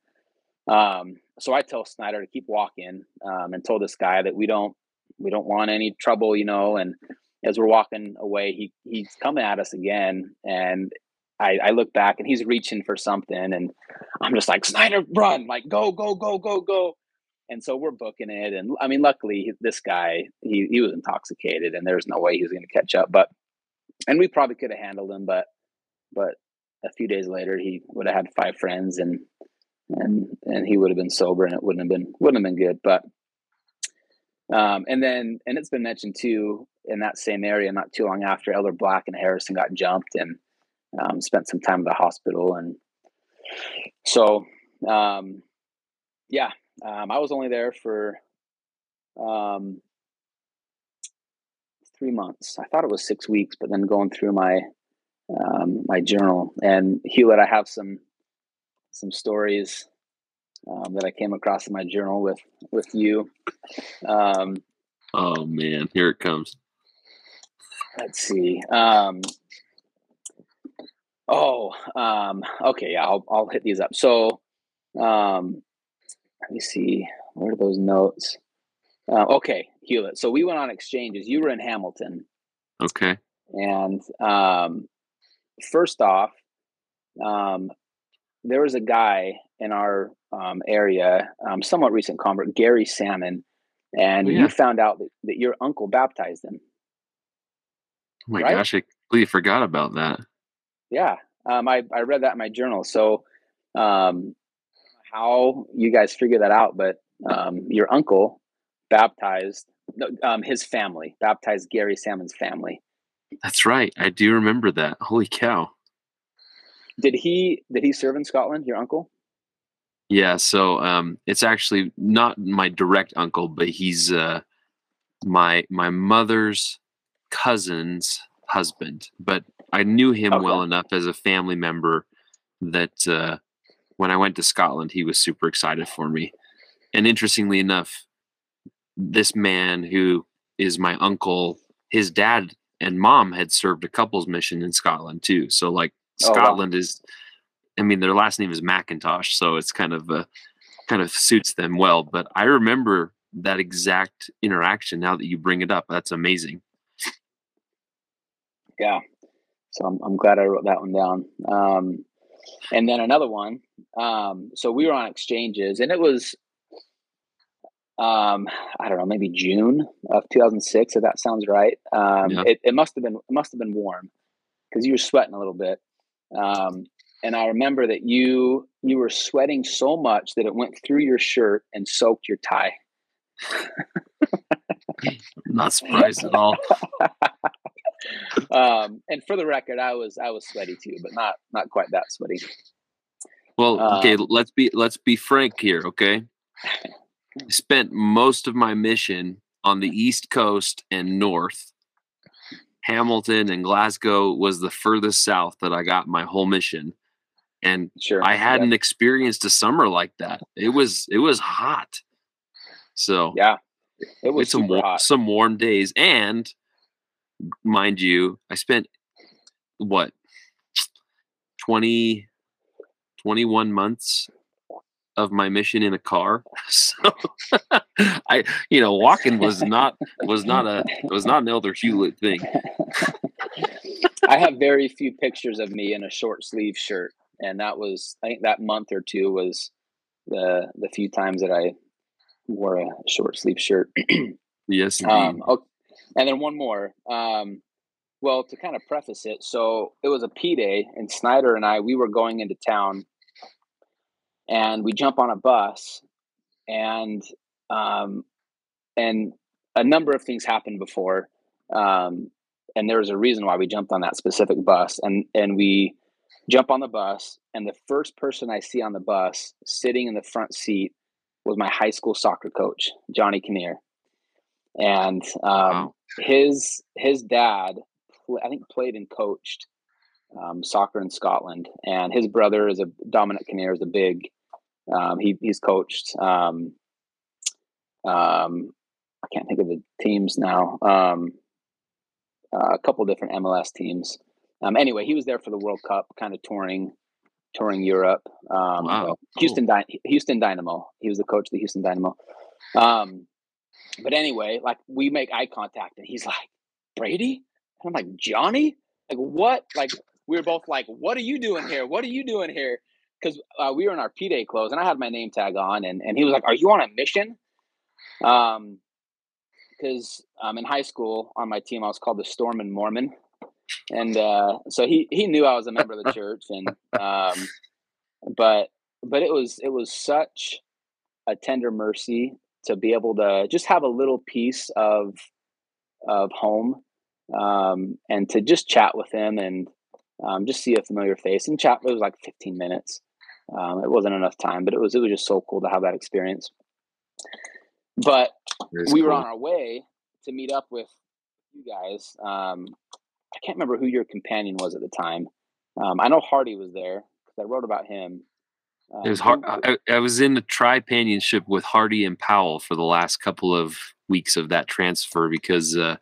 Um, so I tell Snyder to keep walking, um, and told this guy that we don't we don't want any trouble, you know. And as we're walking away, he he's coming at us again, and I, I look back and he's reaching for something, and I'm just like Snyder, run, like go, go, go, go, go. And so we're booking it, and I mean, luckily this guy he he was intoxicated, and there's no way he was going to catch up. But and we probably could have handled him, but but a few days later he would have had five friends and and and he would have been sober and it wouldn't have been wouldn't have been good but um, and then, and it's been mentioned too in that same area, not too long after Elder Black and Harrison got jumped and um, spent some time at the hospital. And so, um, yeah, um, I was only there for um, three months. I thought it was six weeks, but then going through my um, my journal and Hewlett, I have some some stories um, that I came across in my journal with with you. Um, oh man, here it comes. let's see. Um, oh, um, okay, yeah, I'll I'll hit these up. So, um, let me see. Where are those notes? Uh, okay, Hewlett. So we went on exchanges. You were in Hamilton, Okay. and um, first off, um, there was a guy in our um, area, um, somewhat recent convert, Gary Salmon, and Oh, yeah. you found out that, that your uncle baptized him. Oh my Right? gosh, I completely forgot about that. Yeah, um, I I read that in my journal. So, um, how you guys figure that out? But um, your uncle baptized um, his family, baptized Gary Salmon's family. That's right. I do remember that. Holy cow. Did he did he serve in Scotland? Your uncle? Yeah, so um it's actually not my direct uncle, but he's uh my my mother's cousin's husband. But I knew him well enough as a family member that uh when I went to Scotland, he was super excited for me. And interestingly enough, this man who is my uncle, his dad and mom had served a couples mission in Scotland too. So like Oh, wow. Scotland is I mean their last name is Macintosh, so it's kind of uh, kind of suits them well, but I remember that exact interaction now that you bring it up. That's amazing. Yeah. So I'm, I'm glad I wrote that one down. Um, and then another one. Um, so we were on exchanges, and it was, um, I don't know, maybe June of 2006, if that sounds right. Um, Yeah. it, it must have been it must have been warm because you were sweating a little bit. Um, and I remember that you you were sweating so much that it went through your shirt and soaked your tie. Not surprised at all. Um, and for the record, I was I was sweaty too, but not not quite that sweaty. Well, okay, Um, let's be let's be frank here, okay? Spent most of my mission on the East Coast and North. Hamilton and Glasgow was the furthest south that I got my whole mission. And Sure, I hadn't experienced a summer like that. It was it was hot. So Yeah, it was some hot. some warm days and mind you i spent what 20 21 months of my mission in a car so i you know walking was not was not a was not an elder hewlett thing I have very few pictures of me in a short sleeve shirt, and that was I think that month or two was the the few times that I wore a short sleeve shirt. yes indeed. Um, and then one more. Um, well, to kind of preface it, so it was a P day, and Snyder and I we were going into town, and we jump on a bus, and um, and a number of things happened before, um, and there was a reason why we jumped on that specific bus, and and we jump on the bus, and the first person I see on the bus sitting in the front seat was my high school soccer coach, Johnny Kinnear and um, Wow. his his dad I think played and coached um, soccer in Scotland, and his brother is a Dominic Kinnear is a big um, he he's coached um, um, I can't think of the teams now um, uh, a couple different MLS teams. Um, anyway, he was there for the World Cup, kind of touring touring Europe. Um, Wow, cool. Houston Dy- Houston Dynamo. He was the coach of the Houston Dynamo. But anyway, like we make eye contact, and he's like, "Brady," and I'm like, "Johnny." Like what? Like we were both like, "What are you doing here? What are you doing here?" Because uh, we were in our P day clothes, and I had my name tag on, and and he was like, "Are you on a mission?" Um, because um, in high school on my team, I was called the Stormin' Mormon, and uh, so he he knew I was a member of the church, and um, but but it was it was such a tender mercy to be able to just have a little piece of of home um, and to just chat with him and um, just see a familiar face and chat. It was like 15 minutes. Um, it wasn't enough time, but it was it was just so cool to have that experience. But That's we were on our way to meet up with you guys. Um, I can't remember who your companion was at the time. Um, I know Hardy was there because I wrote about him. Um, It was hard. I, I was in the tripanionship with Hardy and Powell for the last couple of weeks of that transfer because uh,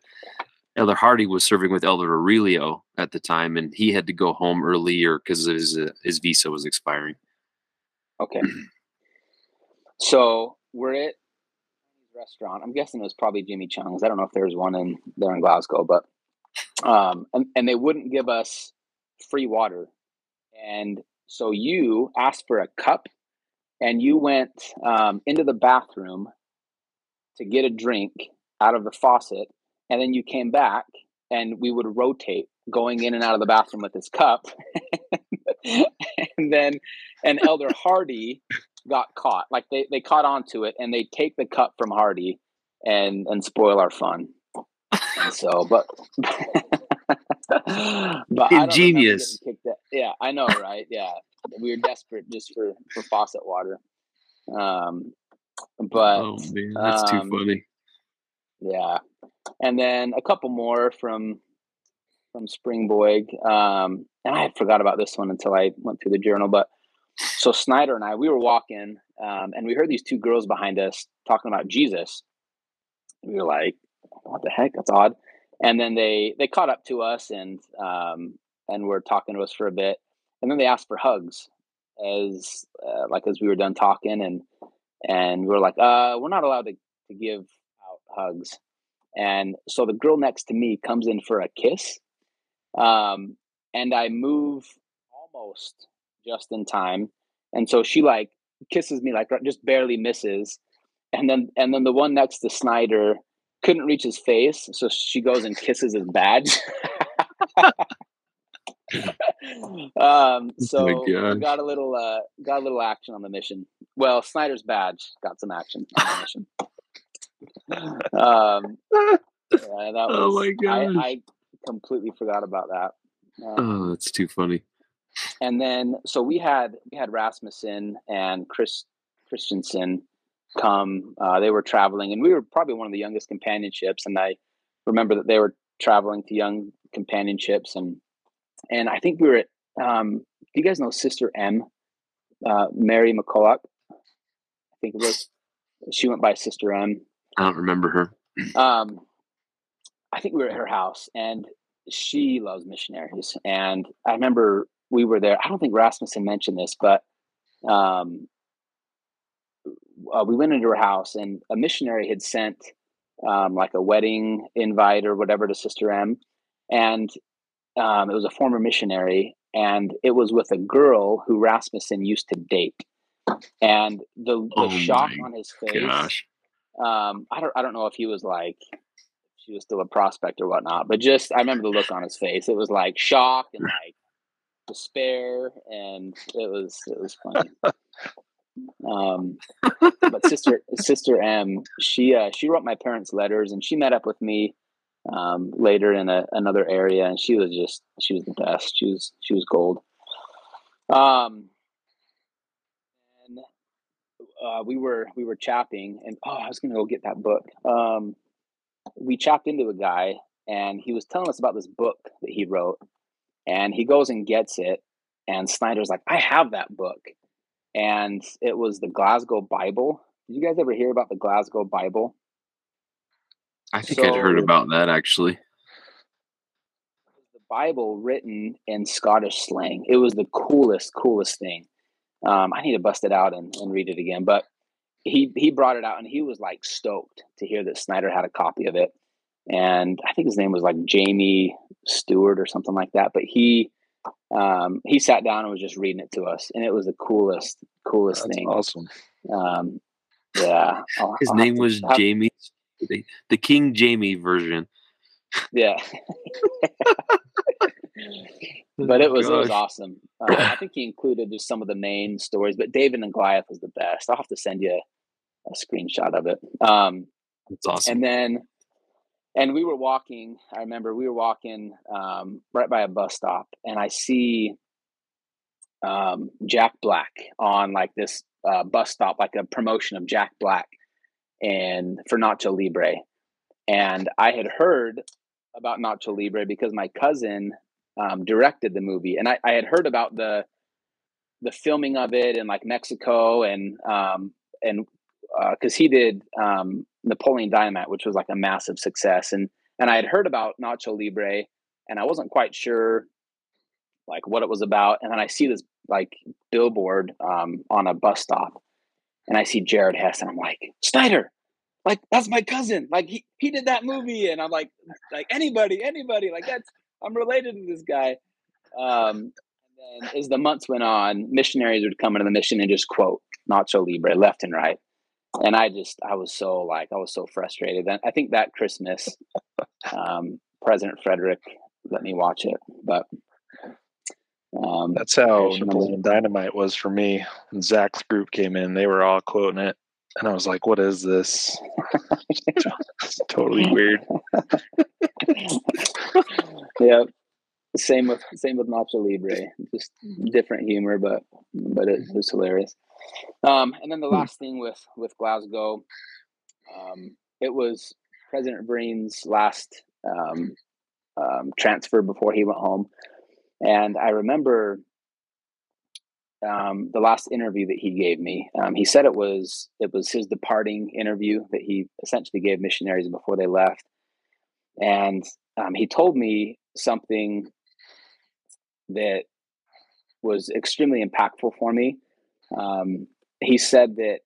Elder Hardy was serving with Elder Aurelio at the time, and he had to go home earlier because his uh, his visa was expiring. Okay. So we're at restaurant. I'm guessing it was probably Jimmy Chung's. I don't know if there's one in there in Glasgow, but um, and, and they wouldn't give us free water, and so you asked for a cup, and you went um, into the bathroom to get a drink out of the faucet, and then you came back, and we would rotate going in and out of the bathroom with this cup, and then and Elder Hardy got caught. Like they, they caught on to it and they take the cup from Hardy and and spoil our fun. And so, but but ingenious. Yeah, I know, right? Yeah, we were desperate just for for faucet water. Um, but oh man, that's um, too funny. Yeah, and then a couple more from from Springboig. Um, and I forgot about this one until I went through the journal, but so Snyder and I, we were walking, um, and we heard these two girls behind us talking about Jesus. we were like, "What the heck? That's odd." And then they they caught up to us and um, and were talking to us for a bit, and then they asked for hugs as uh, like as we were done talking, and and we were like, "Uh, we're not allowed to to give out hugs." And so the girl next to me comes in for a kiss, um, and I move almost just in time. And so she like kisses me like just barely misses. And then and then the one next to Snyder couldn't reach his face, so she goes and kisses his badge. um, so oh got a little uh, got a little action on the mission. Well, Snyder's badge got some action on the mission. um, yeah, that oh was, oh my god! I, I, completely forgot about that. Um, oh, that's too funny and then so we had we had Rasmussen and Chris Christensen come. Uh, they were traveling, and we were probably one of the youngest companionships. And I remember that they were traveling to young companionships, and and I think we were at. Um, do you guys know Sister M, uh, Mary McCulloch? I think it was. She went by Sister M. I don't remember her. Um, I think we were at her house, and she loves missionaries. And I remember we were there. I don't think Rasmussen mentioned this, but um, uh, we went into her house and a missionary had sent um, like a wedding invite or whatever to Sister M, and um, it was a former missionary, and it was with a girl who Rasmussen used to date, and the the oh shock on his face. Um, I don't I don't know if he was like she was still a prospect or whatnot, but just I remember the look on his face. It was like shock and like despair, and it was it was funny. Um, but sister sister M, she uh, she wrote my parents letters, and she met up with me um, later in a, another area, and she was just she was the best. She was she was gold. Um, and uh, we were we were chapping, and oh, I was gonna go get that book. Um, we chapped into a guy, and he was telling us about this book that he wrote, and he goes and gets it. And Snyder's like, I have that book. And it was the Glasgow Bible. Did you guys ever hear about the Glasgow Bible? I think so, I'd heard about that actually. The Bible written in Scottish slang. It was the coolest, coolest thing. Um, I need to bust it out and, and read it again. But he he brought it out and he was like stoked to hear that Snyder had a copy of it and I think his name was like Jamie Stewart or something like that. But he um, he sat down and was just reading it to us, and it was the coolest, coolest That's thing. Awesome. Um, yeah, I'll, his I'll name was Jamie, the, the King Jamie version. Yeah. but it was Gosh. it was awesome. Uh, I think he included just some of the main stories, but David and Goliath was the best. I'll have to send you a, a screenshot of it. Um, That's awesome. And then and we were walking i remember we were walking um, right by a bus stop and i see um, jack black on like this uh, bus stop like a promotion of jack black and for nacho libre. And i had heard about nacho libre because my cousin um, directed the movie and I, I, had heard about the the filming of it in like mexico and um, and because uh, he did um, Napoleon Dynamite, which was like a massive success, and and I had heard about Nacho Libre, and I wasn't quite sure like what it was about. And then I see this like billboard um, on a bus stop, and I see Jared Hess, and I'm like, Snyder, like that's my cousin. Like he he did that movie, and I'm like, like anybody, anybody, like that's I'm related to this guy. Um, and as the months went on, missionaries would come into the mission and just quote Nacho Libre left and right. And I just, I was so like, I was so frustrated. And I think that Christmas, um, President Frederick let me watch it. But um, that's how Napoleon Dynamite was for me. When Zach's group came in, they were all quoting it. And I was like, what is this? totally weird. yeah. Same with same with Nacho Libre. Just different humor, but but it was hilarious. Um, and then the last thing with with Glasgow, um, it was President Breen's last um, um, transfer before he went home, and I remember um, the last interview that he gave me. Um, he said it was it was his departing interview that he essentially gave missionaries before they left, and um, he told me something that was extremely impactful for me. Um, he said that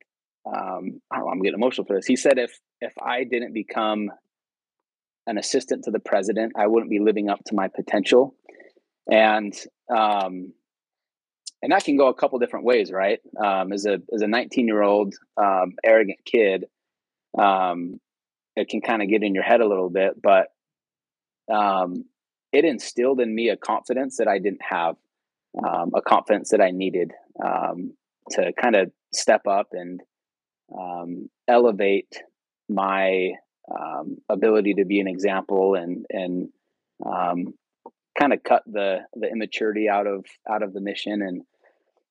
um, I am getting emotional for this. He said if if I didn't become an assistant to the president, I wouldn't be living up to my potential, and um, and that can go a couple different ways, right? Um, as a as a 19 year old um, arrogant kid, um, it can kind of get in your head a little bit, but um, it instilled in me a confidence that I didn't have, um, a confidence that I needed um, to kind of step up and um, elevate my um, ability to be an example and and um, kind of cut the the immaturity out of out of the mission. And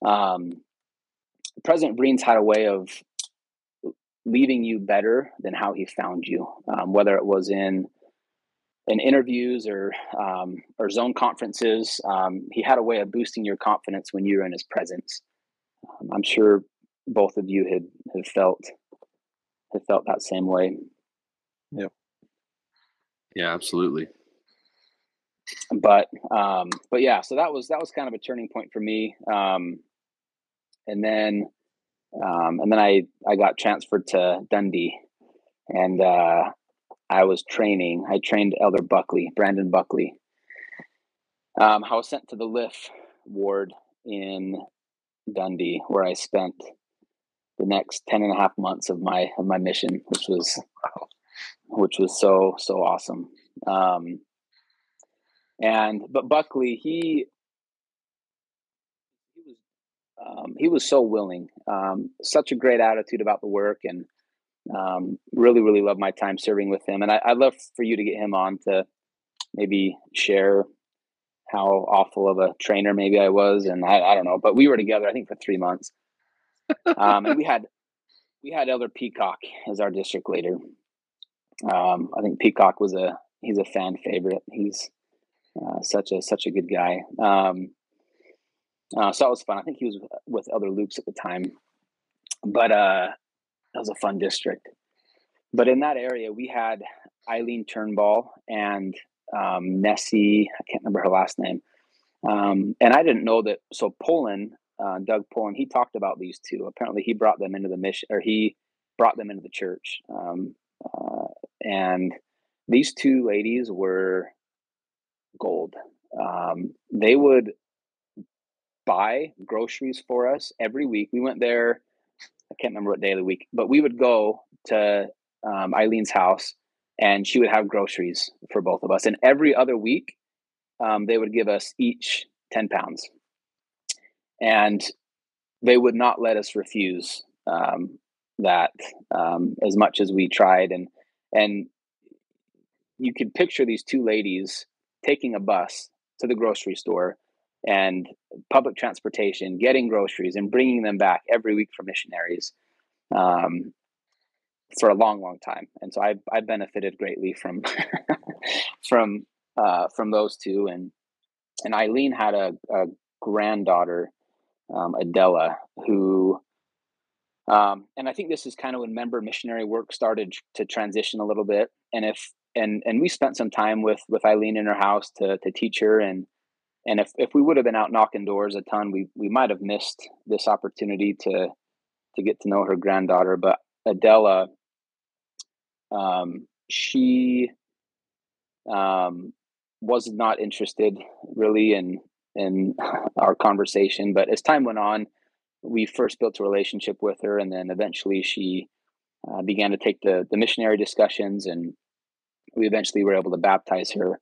um, President Breen's had a way of leaving you better than how he found you, whether it was in in interviews or um, or zone conferences. Um, he had a way of boosting your confidence when you were in his presence. Um, I'm sure both of you had have felt have felt that same way. Yep. Yeah, absolutely. But um, but yeah, so that was that was kind of a turning point for me. Um, and then um, and then I I got transferred to Dundee, and uh, I was training. I trained Elder Buckley, Brandon Buckley. Um, I was sent to the LIF ward in Dundee, where I spent the next 10 and a half months of my of my mission, which was which was so so awesome. Um, and but Buckley, he he was um, he was so willing, um, such a great attitude about the work, and um, really, really love my time serving with him, and I, would love for you to get him on to maybe share how awful of a trainer maybe I was, and I, I don't know, but we were together I think for three months, um, and we had we had Elder Peacock as our district leader. Um, I think Peacock was a he's a fan favorite. He's uh, such a such a good guy. Um, uh, so that was fun. I think he was with Elder Luke's at the time, but uh, that was a fun district. But in that area, we had Eileen Turnbull and um, Nessie. I can't remember her last name. Um, and I didn't know that. So Poland, uh, Doug Poland, he talked about these two. Apparently, he brought them into the mission, or he brought them into the church. Um, uh, and these two ladies were gold. Um, they would buy groceries for us every week. We went there I can't remember what day of the week, but we would go to um, Eileen's house and she would have groceries for both of us. And every other week, um, they would give us each 10 pounds. And they would not let us refuse um, that um, as much as we tried. And, and you could picture these two ladies taking a bus to the grocery store and public transportation, getting groceries, and bringing them back every week for missionaries um, for a long, long time. And so I I benefited greatly from from uh, from those two. And and Eileen had a, a granddaughter, um, Adela, who. Um, and I think this is kind of when member missionary work started to transition a little bit. And if and and we spent some time with with Eileen in her house to to teach her and and if, if we would have been out knocking doors a ton, we we might have missed this opportunity to to get to know her granddaughter. But Adela, um, she um, was not interested really in in our conversation. But as time went on, we first built a relationship with her, and then eventually she uh, began to take the the missionary discussions, and we eventually were able to baptize her.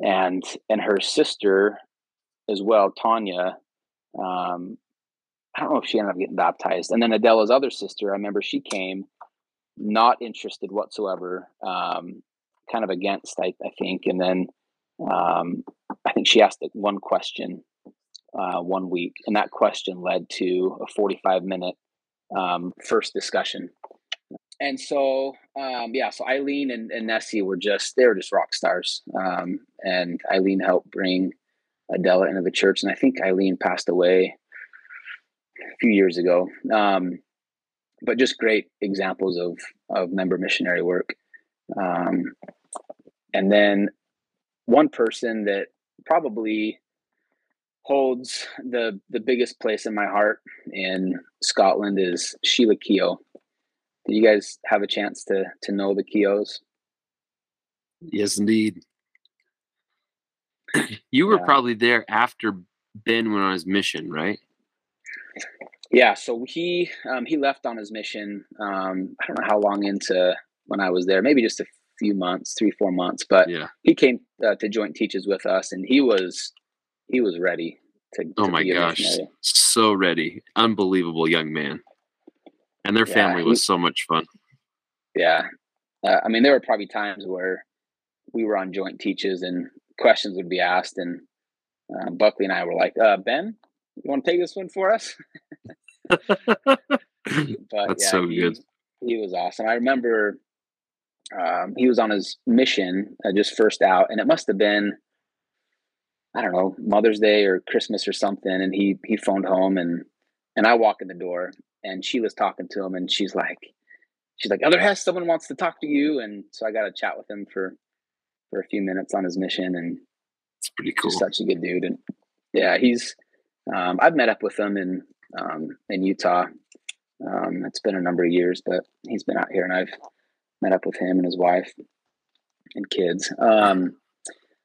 And and her sister as well, Tanya. Um, I don't know if she ended up getting baptized. And then Adela's other sister, I remember she came not interested whatsoever, um, kind of against, I, I think. And then um, I think she asked one question uh, one week, and that question led to a 45 minute um, first discussion. And so, um, yeah, so Eileen and, and, Nessie were just, they were just rock stars. Um, and Eileen helped bring Adela into the church. And I think Eileen passed away a few years ago. Um, but just great examples of, of member missionary work. Um, and then one person that probably holds the the biggest place in my heart in Scotland is Sheila Keogh. Did you guys have a chance to to know the Keoghs? Yes, indeed. You were yeah. probably there after Ben went on his mission, right? Yeah, so he um, he left on his mission. Um, I don't know how long into when I was there, maybe just a few months, three four months. But yeah, he came uh, to joint teaches with us, and he was he was ready to. to oh my gosh, so ready! Unbelievable young man, and their yeah, family was he, so much fun. Yeah, uh, I mean, there were probably times where we were on joint teaches and questions would be asked, and uh, Buckley and I were like, uh, "Ben, you want to take this one for us?" but That's yeah, so he, good. He was awesome. I remember um, he was on his mission uh, just first out, and it must have been I don't know Mother's Day or Christmas or something. And he he phoned home, and and I walk in the door, and she was talking to him, and she's like, she's like, "Other Hess, someone wants to talk to you," and so I got to chat with him for for a few minutes on his mission, and it's pretty cool. such a good dude, and yeah, he's. Um, I've met up with him in um, in Utah. Um, it's been a number of years, but he's been out here, and I've met up with him and his wife and kids. Um,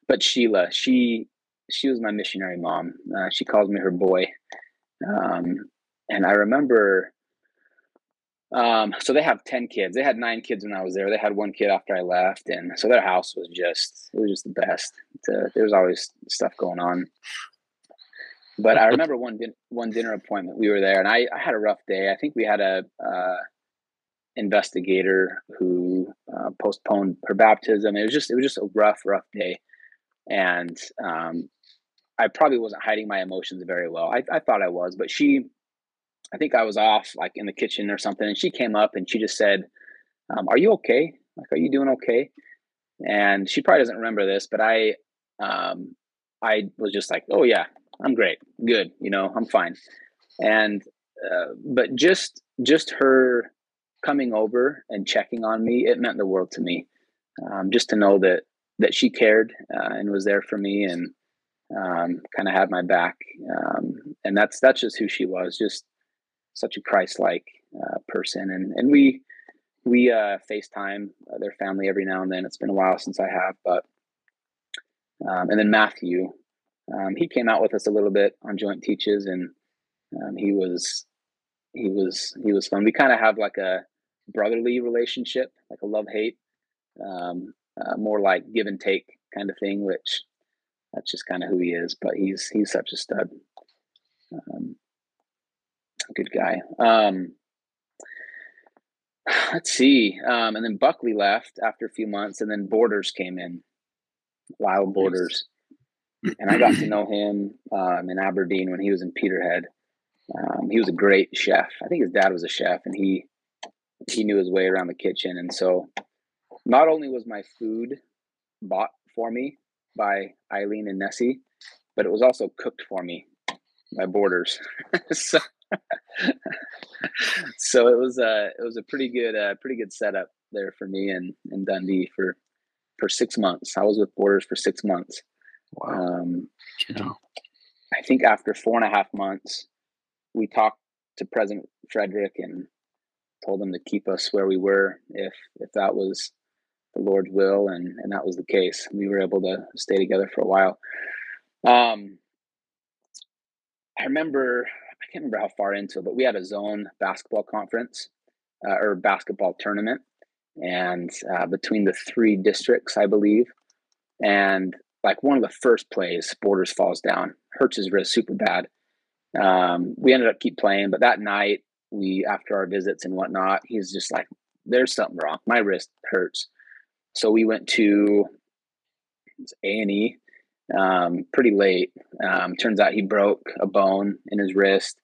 but Sheila, she she was my missionary mom. Uh, she calls me her boy, um, and I remember um, so they have 10 kids. They had nine kids when I was there. They had one kid after I left. And so their house was just, it was just the best. To, there was always stuff going on. But I remember one, din- one dinner appointment, we were there and I, I had a rough day. I think we had a, uh, investigator who uh, postponed her baptism. It was just, it was just a rough, rough day. And, um, I probably wasn't hiding my emotions very well. I, I thought I was, but she, I think I was off like in the kitchen or something, and she came up and she just said, um, "Are you okay? Like, are you doing okay?" And she probably doesn't remember this, but I, um, I was just like, "Oh yeah, I'm great, good, you know, I'm fine." And uh, but just just her coming over and checking on me, it meant the world to me. Um, just to know that that she cared uh, and was there for me and um, kind of had my back. Um, and that's that's just who she was. Just such a Christ-like uh, person, and and we we uh, FaceTime their family every now and then. It's been a while since I have, but um, and then Matthew, um, he came out with us a little bit on Joint Teaches, and um, he was he was he was fun. We kind of have like a brotherly relationship, like a love hate, um, uh, more like give and take kind of thing, which that's just kind of who he is. But he's he's such a stud. Um, good guy. Um, let's see. Um, and then Buckley left after a few months, and then Borders came in. Lyle Borders. And I got to know him um, in Aberdeen when he was in Peterhead. Um, he was a great chef. I think his dad was a chef, and he he knew his way around the kitchen. And so, not only was my food bought for me by Eileen and Nessie, but it was also cooked for me by Borders. so so it was a it was a pretty good uh, pretty good setup there for me and and Dundee for for six months. I was with Borders for six months. Wow. Um, You know, I think after four and a half months, we talked to President Frederick and told him to keep us where we were if if that was the Lord's will, and and that was the case. We were able to stay together for a while. Um, I remember can't remember how far into it, but we had a zone basketball conference uh, or basketball tournament, and uh, between the three districts, I believe, and like one of the first plays, Borders falls down, hurts his wrist super bad. Um, we ended up keep playing, but that night we after our visits and whatnot, he's just like, "There's something wrong. My wrist hurts." So we went to A and E um, pretty late. Um, turns out he broke a bone in his wrist.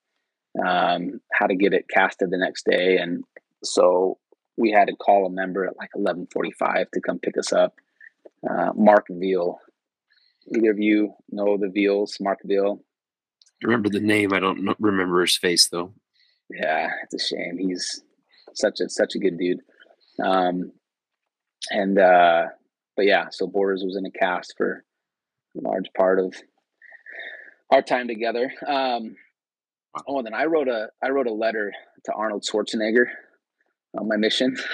Um, had to get it casted the next day, and so we had to call a member at like eleven forty-five to come pick us up. Uh, Mark Veal. Either of you know the Veals? Mark Veal. I remember the name. I don't remember his face though. Yeah, it's a shame. He's such a such a good dude. Um, and uh, but yeah, so Borders was in a cast for a large part of our time together. Um, oh, and then I wrote a I wrote a letter to Arnold Schwarzenegger on my mission.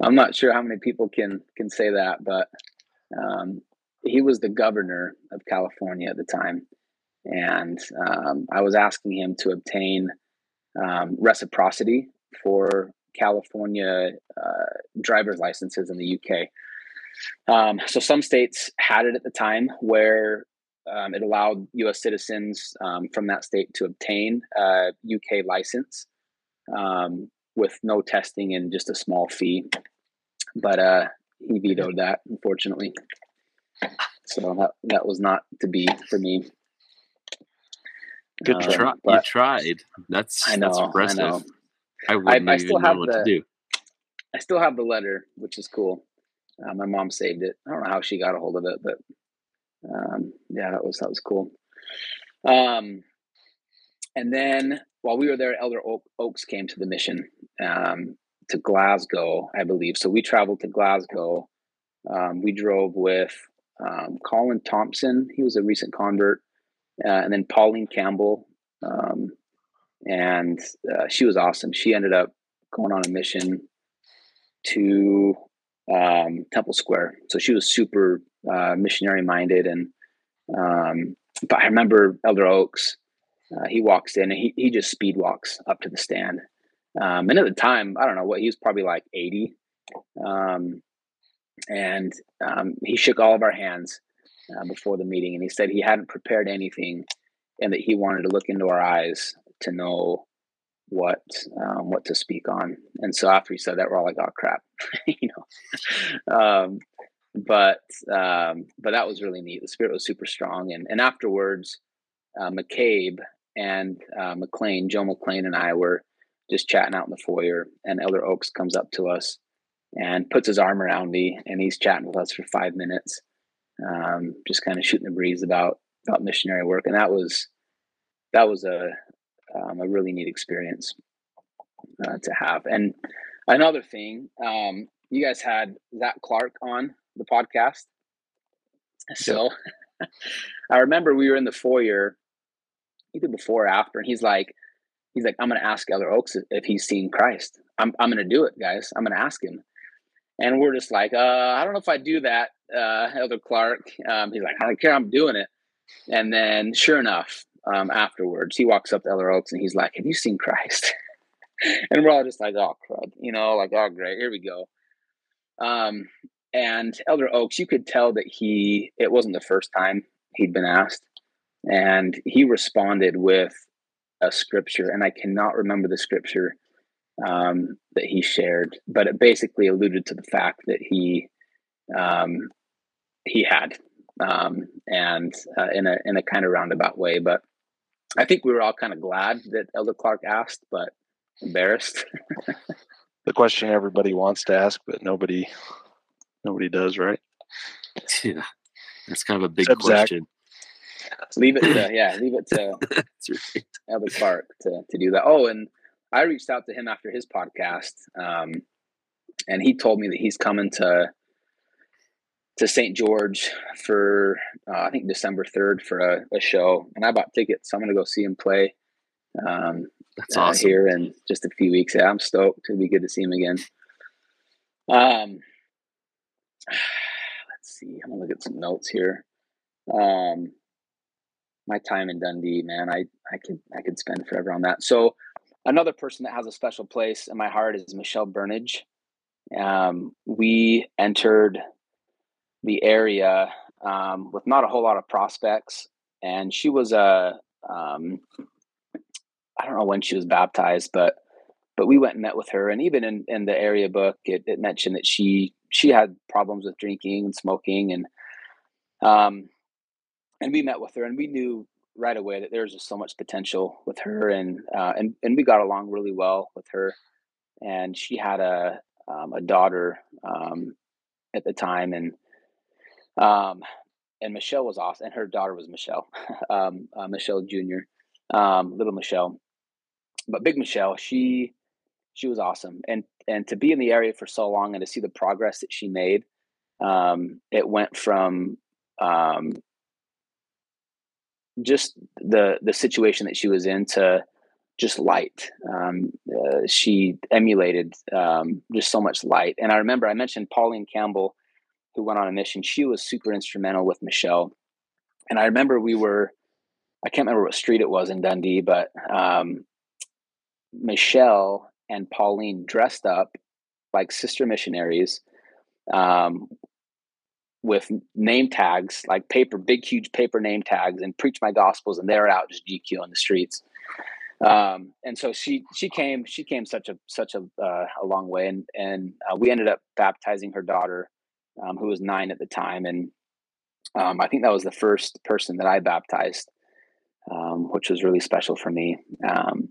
I'm not sure how many people can can say that, but um, he was the governor of California at the time, and um, I was asking him to obtain um, reciprocity for California uh, driver's licenses in the UK. Um, so some states had it at the time where um, it allowed U.S. citizens um, from that state to obtain a UK license um, with no testing and just a small fee. But uh, he vetoed that, unfortunately. So that that was not to be for me. Good You, try. you tried. That's I know, that's I impressive. know. I, wouldn't I even still know have what the- to do. I still have the letter, which is cool. Uh, my mom saved it. I don't know how she got a hold of it, but um, yeah, that was that was cool. Um, and then while we were there, Elder Oaks came to the mission um, to Glasgow, I believe. So we traveled to Glasgow. Um, we drove with um, Colin Thompson. He was a recent convert, uh, and then Pauline Campbell. Um, and uh, she was awesome. She ended up going on a mission to um, Temple Square. So she was super uh, missionary minded. And um, but I remember Elder Oaks. Uh, he walks in and he he just speed walks up to the stand. Um, and at the time, I don't know what he was probably like eighty. Um, and um, he shook all of our hands uh, before the meeting, and he said he hadn't prepared anything, and that he wanted to look into our eyes to know what um, what to speak on. And so after he said that, we're all like, "Oh crap," you know. Um, but um, but that was really neat. The spirit was super strong, and and afterwards, uh, McCabe and uh, McLean, Joe McLean, and I were just chatting out in the foyer, and Elder Oaks comes up to us and puts his arm around me, and he's chatting with us for five minutes, um, just kind of shooting the breeze about about missionary work, and that was that was a um, a really neat experience uh, to have. And another thing, um, you guys had Zach Clark on the podcast, so I remember we were in the foyer either before or after, and he's like, he's like, I'm gonna ask Elder Oaks if he's seen Christ. I'm I'm gonna do it, guys. I'm gonna ask him. And we're just like, uh, I don't know if I do that, uh, Elder Clark. Um, he's like, I don't care, I'm doing it. And then, sure enough, um, afterwards, he walks up to Elder Oaks and he's like, Have you seen Christ? and we're all just like, Oh, crud, you know, like, Oh, great, here we go. Um, and Elder Oaks, you could tell that he, it wasn't the first time he'd been asked. And he responded with a scripture, and I cannot remember the scripture um, that he shared, but it basically alluded to the fact that he um, he had, um, and uh, in a in a kind of roundabout way. But I think we were all kind of glad that Elder Clark asked, but embarrassed. The question everybody wants to ask, but nobody nobody does, right? Yeah, that's kind of a big Except Zach. question. leave it to yeah, leave it to That's right. Elder Clark to to do that. Oh, and I reached out to him after his podcast, um, and he told me that he's coming to to St. George for uh, I think December third for a, a, show, and I bought tickets. So I'm gonna go see him play. Um, That's uh, awesome. Here in just a few weeks. Yeah, I'm stoked. It'll be good to see him again. Um, let's see. I'm gonna look at some notes here. Um, my time in Dundee, man, I I could I could spend forever on that. So another person that has a special place in my heart is Michelle Burnage. Um, we entered the area um, with not a whole lot of prospects, and she was a um, I don't know when she was baptized, but but we went and met with her, and even in, in the area book, it, it mentioned that she she had problems with drinking and smoking, and um, and we met with her, and we knew right away that there was just so much potential with her, and uh, and and we got along really well with her, and she had a um, a daughter um, at the time, and um, and Michelle was awesome, and her daughter was Michelle, um, uh, Michelle Junior, um, little Michelle, but big Michelle, she she was awesome, and and to be in the area for so long and to see the progress that she made, um, it went from um, just the the situation that she was in to just light. Um, uh, she emulated um, just so much light. And I remember I mentioned Pauline Campbell, who went on a mission. She was super instrumental with Michelle. And I remember we were, I can't remember what street it was in Dundee, but um, Michelle and Pauline dressed up like sister missionaries um, with name tags, like paper, big, huge paper name tags, and preach my gospels, and they're out just GQ on the streets. Um, and so she she came she came such a such a uh, a long way, and and uh, we ended up baptizing her daughter, um, who was nine at the time, and um, I think that was the first person that I baptized, um, which was really special for me. Um,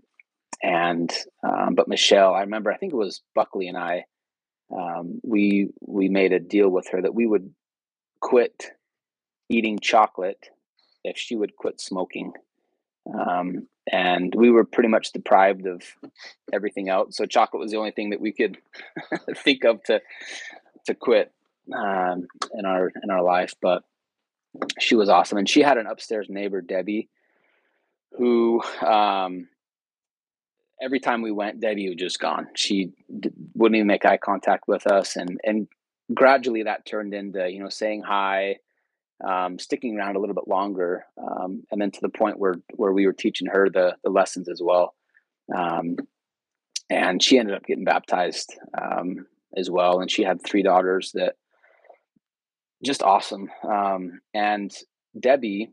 and um, but Michelle, I remember I think it was Buckley and I, we we made a deal with her that we would quit eating chocolate if she would quit smoking. Um, and we were pretty much deprived of everything else. So chocolate was the only thing that we could think of to to quit um, in our in our life. But she was awesome, and she had an upstairs neighbor, Debbie, who um, every time we went, Debbie was just gone. She d- wouldn't even make eye contact with us, and and gradually that turned into you know saying hi um, sticking around a little bit longer um, and then to the point where where we were teaching her the the lessons as well um, and she ended up getting baptized um, as well and she had three daughters that just awesome um, and debbie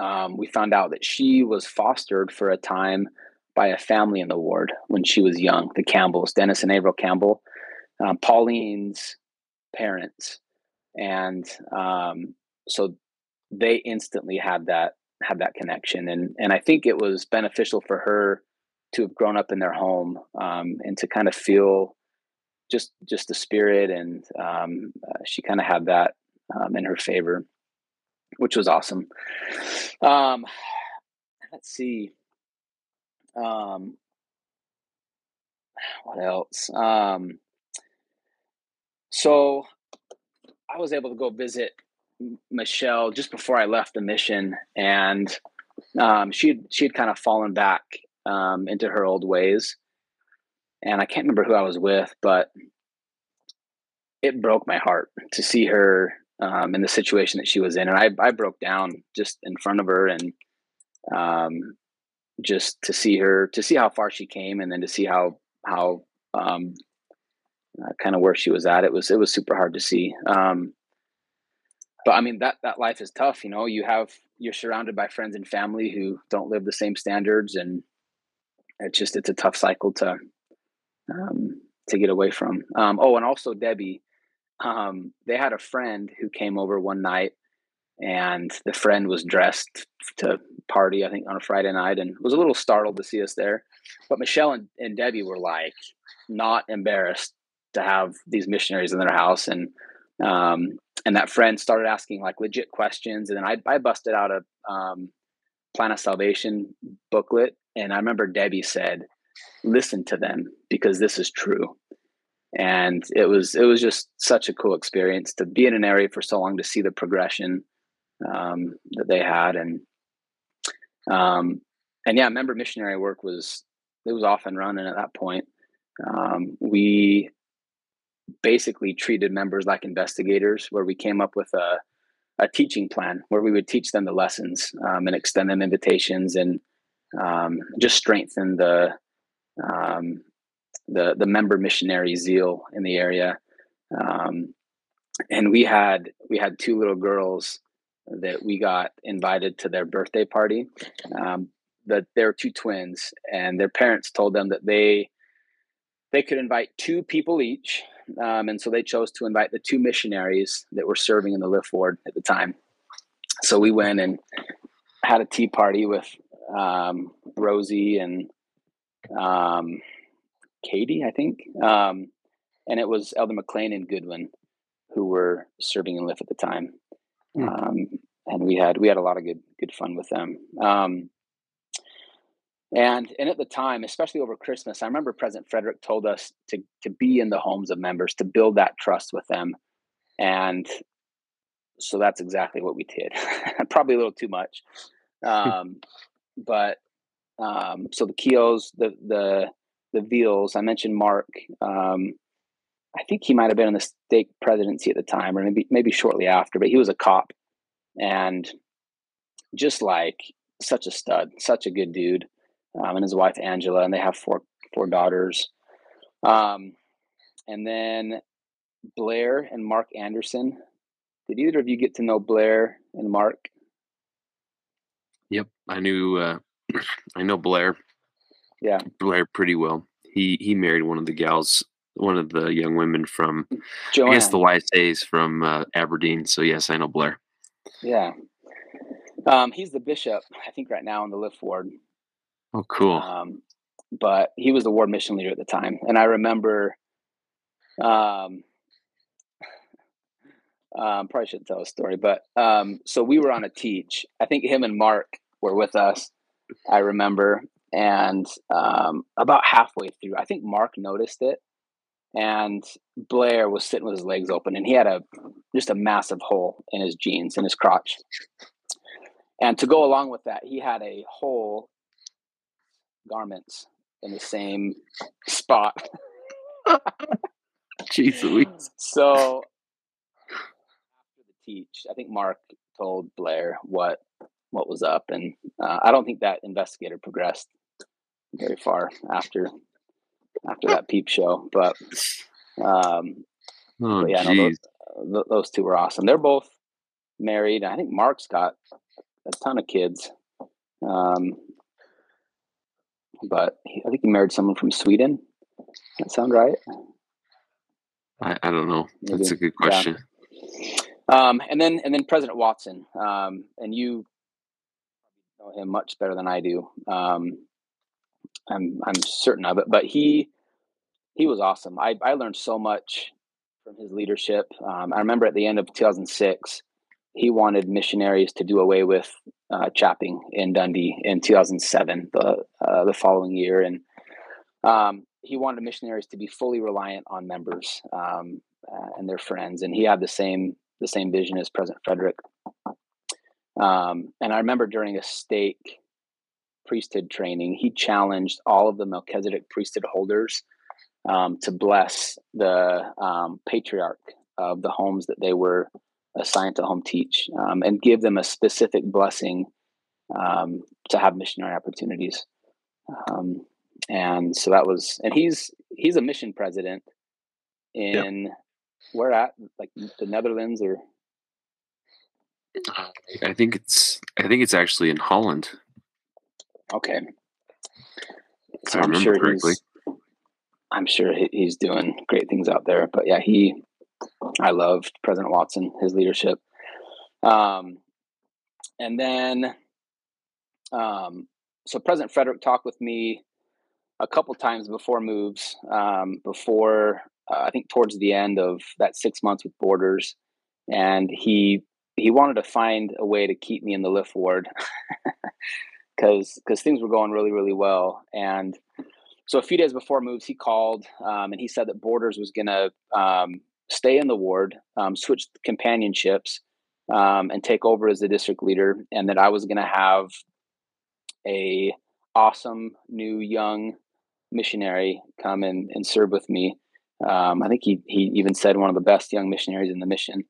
um, we found out that she was fostered for a time by a family in the ward when she was young the campbells dennis and Avril campbell um, Pauline's parents, and um, so they instantly had that had that connection, and and I think it was beneficial for her to have grown up in their home um, and to kind of feel just just the spirit, and um, uh, she kind of had that um, in her favor, which was awesome. Um, let's see. Um, what else? Um, so I was able to go visit Michelle just before I left the mission, and um, she she had kind of fallen back um, into her old ways. And I can't remember who I was with, but it broke my heart to see her um, in the situation that she was in, and I I broke down just in front of her, and um, just to see her to see how far she came, and then to see how how um, uh, kind of where she was at. It was it was super hard to see. Um, but I mean that that life is tough. You know, you have you're surrounded by friends and family who don't live the same standards, and it's just it's a tough cycle to um, to get away from. Um, oh, and also Debbie, um, they had a friend who came over one night, and the friend was dressed to party. I think on a Friday night, and was a little startled to see us there. But Michelle and, and Debbie were like not embarrassed to have these missionaries in their house and um, and that friend started asking like legit questions and then i, I busted out a um, plan of salvation booklet and i remember debbie said listen to them because this is true. And it was it was just such a cool experience to be in an area for so long to see the progression um, that they had. And um, and yeah member missionary work was it was off and running at that point. Um, we basically treated members like investigators where we came up with a, a teaching plan where we would teach them the lessons um, and extend them invitations and um, just strengthen the um, the the member missionary zeal in the area. Um, and we had we had two little girls that we got invited to their birthday party. Um, that they're two twins, and their parents told them that they they could invite two people each, um, and so they chose to invite the two missionaries that were serving in the lift ward at the time. So we went and had a tea party with um, Rosie and um, Katie, I think. Um, and it was Elder McLean and Goodwin who were serving in Lift at the time. Mm. Um, and we had we had a lot of good good fun with them. Um, and and at the time, especially over Christmas, I remember President Frederick told us to to be in the homes of members to build that trust with them. And so that's exactly what we did. Probably a little too much. Um, but um, so the Keoghs, the the the Veals. I mentioned Mark. Um, I think he might have been in the state presidency at the time, or maybe maybe shortly after. But he was a cop, and just like such a stud, such a good dude, um, and his wife Angela, and they have four four daughters. Um, and then Blair and Mark Anderson. Did either of you get to know Blair and Mark? Yep, I knew. Uh, I know Blair. Yeah, Blair pretty well. He he married one of the gals, one of the young women from Joanne. I guess the YSA's from uh, Aberdeen. So yes, I know Blair. Yeah, um, he's the bishop, I think, right now in the Lift ward. Oh, cool. Um, but he was the ward mission leader at the time, and I remember. Um, um, probably shouldn't tell a story, but um, so we were on a teach. I think him and Mark were with us. I remember, and um, about halfway through, I think Mark noticed it, and Blair was sitting with his legs open, and he had a just a massive hole in his jeans in his crotch. And to go along with that, he had a hole garments in the same spot. Jeez Louise. So after the teach, I think Mark told Blair what what was up, and uh, I don't think that investigator progressed very far after after that peep show. But, um, oh, but yeah, no, those, those, two were awesome. They're both married. I think Mark's got a ton of kids. Um, but he, I think he married someone from Sweden. That sound right? I, I don't know. Maybe. That's a good question. Yeah. Um, and then and then President Watson, um, and you know him much better than I do. Um, I'm I'm certain of it. But he he was awesome. I I learned so much from his leadership. Um, I remember at the end of 2006, he wanted missionaries to do away with uh, chapping in Dundee in 2007, the uh, the following year, and um, he wanted missionaries to be fully reliant on members um, uh, and their friends. And he had the same the same vision as President Frederick. Um, and I remember during a stake priesthood training, he challenged all of the Melchizedek priesthood holders um, to bless the um, patriarch of the homes that they were assigned to home teach um, and give them a specific blessing um, to have missionary opportunities. Um, and so that was, and he's he's a mission president in where at like the Netherlands or. I think it's I think it's actually in Holland. Okay. So I'm sure correctly. he's I'm sure he's doing great things out there. But yeah, he I loved President Watson, his leadership. Um, and then um, so President Frederick talked with me a couple times before moves, um, before uh, I think towards the end of that six months with Borders, and he he wanted to find a way to keep me in the lift ward because because things were going really really well and so a few days before moves, he called um, and he said that Borders was going to um, stay in the ward, um, switch companionships, um, and take over as the district leader, and that I was going to have a awesome new young missionary come and, and serve with me. Um, I think he he even said one of the best young missionaries in the mission.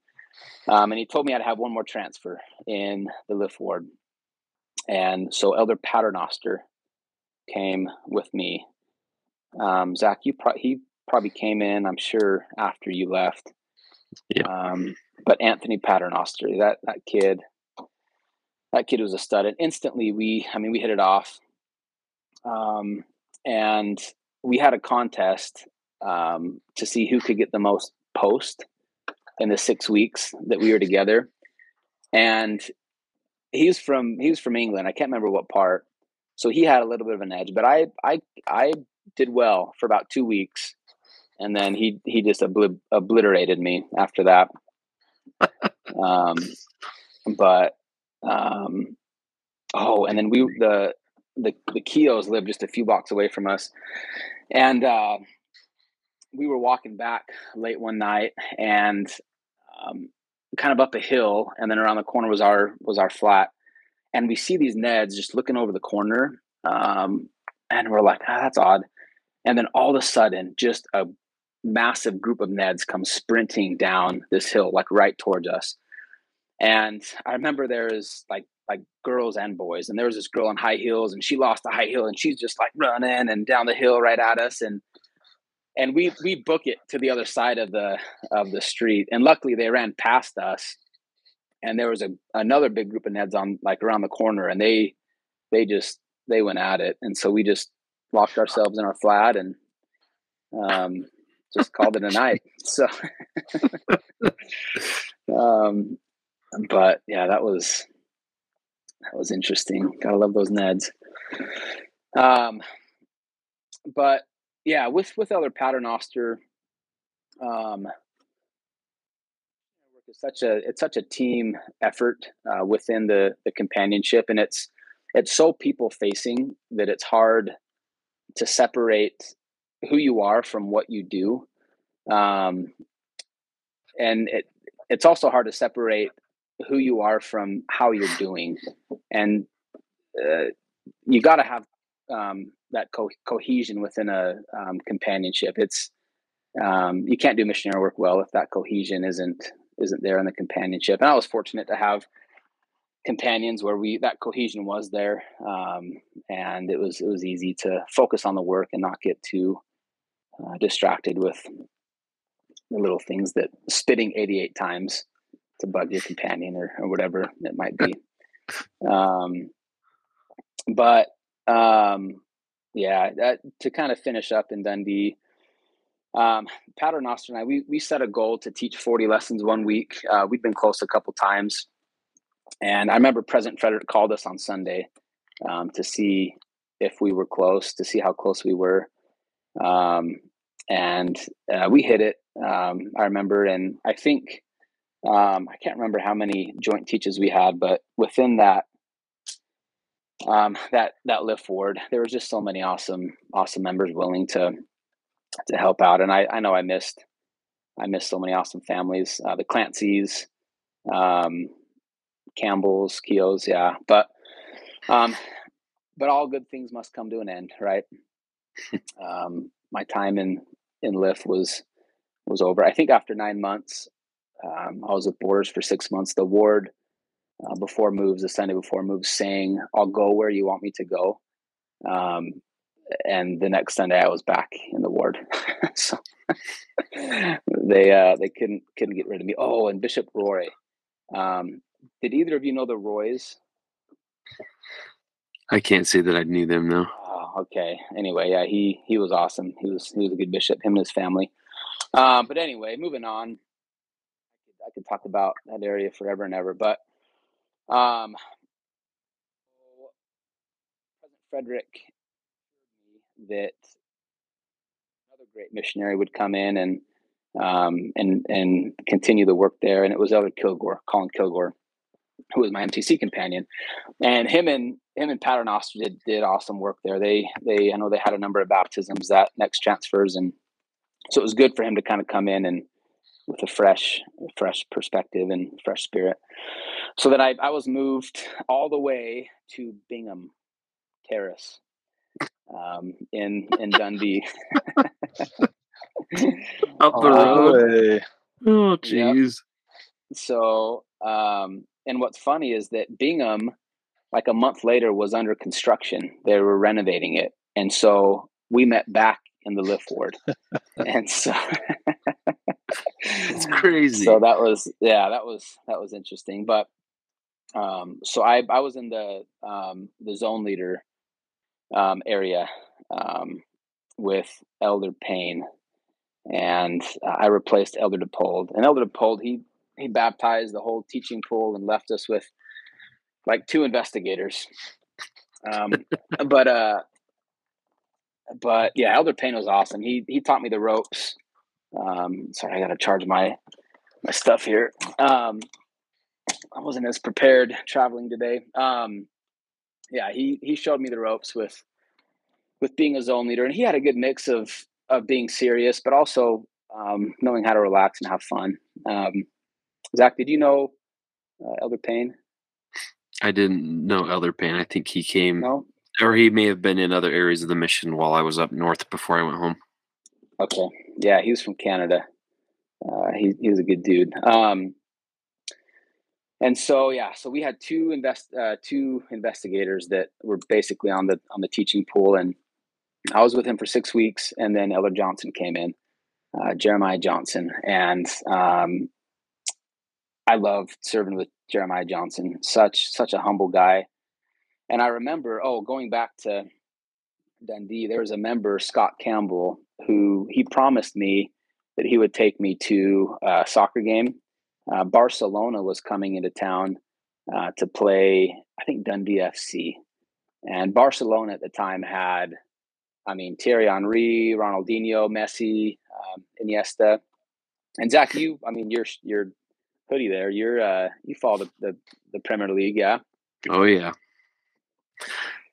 Um, and he told me I'd have one more transfer in the Lift ward. And so Elder Paternoster came with me. Um, Zach, you pro- he probably came in, I'm sure, after you left. Yeah. Um, but Anthony Paternoster, that that kid, that kid was a stud. And instantly, we, I mean, we hit it off. Um, and we had a contest um, to see who could get the most post in the six weeks that we were together. And he's from he's from England. I can't remember what part. So he had a little bit of an edge, but I I I did well for about two weeks, and then he he just obli- obliterated me after that. um, but um, oh, and then we the the the Keoghs live just a few blocks away from us, and uh, we were walking back late one night, and um, kind of up a hill, and then around the corner was our was our flat, and we see these Neds just looking over the corner, um, and we're like, ah, that's odd, and then all of a sudden, just a massive group of Neds come sprinting down this hill, like right towards us, and I remember there is like like girls and boys, and there was this girl in high heels, and she lost the high heel, and she's just like running and down the hill right at us, and and we we book it to the other side of the of the street. And luckily they ran past us and there was a another big group of neds on like around the corner and they they just they went at it. And so we just locked ourselves in our flat and um just called it a night. So um but yeah that was that was interesting. Gotta love those neds. Um but yeah, with with Elder Paternoster, um, it's such a it's such a team effort uh, within the the companionship, and it's it's so people facing that it's hard to separate who you are from what you do, um, and it it's also hard to separate who you are from how you're doing, and uh, you got to have um, that co- cohesion within a um, companionship. It's um, you can't do missionary work well if that cohesion isn't isn't there in the companionship. And I was fortunate to have companions where we that cohesion was there, um, and it was it was easy to focus on the work and not get too uh, distracted with the little things that spitting 88 times to bug your companion or, or whatever it might be. Um, but um, yeah, that, to kind of finish up in Dundee, um, Paternoster and I, we, we set a goal to teach 40 lessons one week. Uh, we've been close a couple times. And I remember President Frederick called us on Sunday um, to see if we were close, to see how close we were. Um, and uh, we hit it. Um, I remember, and I think um, I can't remember how many joint teaches we had, but within that um, that that lift ward. There was just so many awesome awesome members willing to to help out, and I I know I missed I missed so many awesome families. Uh, the Clancy's, um, Campbell's, Keogh's, yeah, but um, but all good things must come to an end, right? um, my time in in Lift was was over. I think after nine months, um, I was with Borders for six months. The ward uh, before moves, the Sunday before moves, saying, "I'll go where you want me to go." Um, and the next Sunday, I was back in the ward, so they uh, they couldn't couldn't get rid of me. Oh, and Bishop Roy. Um, did either of you know the Roys? I can't say that I knew them though. Oh, okay. Anyway, yeah, he he was awesome. He was he was a good bishop. Him and his family. Um, but anyway, moving on. I could talk about that area forever and ever, but um, Frederick that another great missionary would come in and um, and and continue the work there, and it was Elder Kilgore, Colin Kilgore, who was my MTC companion, and him and him and Paternoster did did awesome work there. They they I know they had a number of baptisms that next transfers, and so it was good for him to kind of come in and with a fresh fresh perspective and fresh spirit. So then I I was moved all the way to Bingham Terrace um, in in Dundee. Up the road. Oh, jeez. So, um, and what's funny is that Bingham, like a month later, was under construction. They were renovating it, and so we met back in the lift ward, and so it's crazy. So that was yeah, that was that was interesting. But um, so I I was in the um, the zone leader um, area um, with Elder Payne, and I replaced Elder DePold. And Elder DePold, he he baptized the whole teaching pool and left us with like two investigators. Um, but uh, but yeah, Elder Payne was awesome. He he taught me the ropes. Um, sorry, I got to charge my my stuff here. Um, I wasn't as prepared traveling today. Um, yeah, he he showed me the ropes with with being a zone leader, and he had a good mix of of being serious, but also um, knowing how to relax and have fun. Um, Zach, did you know uh, Elder Payne? I didn't know Elder Payne. I think he came, No. Or he may have been in other areas of the mission while I was up north before I went home. Okay. Yeah, he was from Canada. Uh, he he was a good dude. Um, and so yeah, so we had two invest uh, two investigators that were basically on the on the teaching pool, and I was with him for six weeks, and then Elder Johnson came in, uh, Jeremiah Johnson, and um, I loved serving with Jeremiah Johnson. Such such a humble guy, and I remember oh going back to Dundee, there was a member Scott Campbell who he promised me that he would take me to a soccer game. Uh, Barcelona was coming into town uh, to play, I think Dundee FC, and Barcelona at the time had I mean, Thierry Henry, Ronaldinho, Messi, um, Iniesta, and Zach. You, I mean, your your hoodie there. You're uh, you follow the, the the Premier League, yeah. Oh yeah,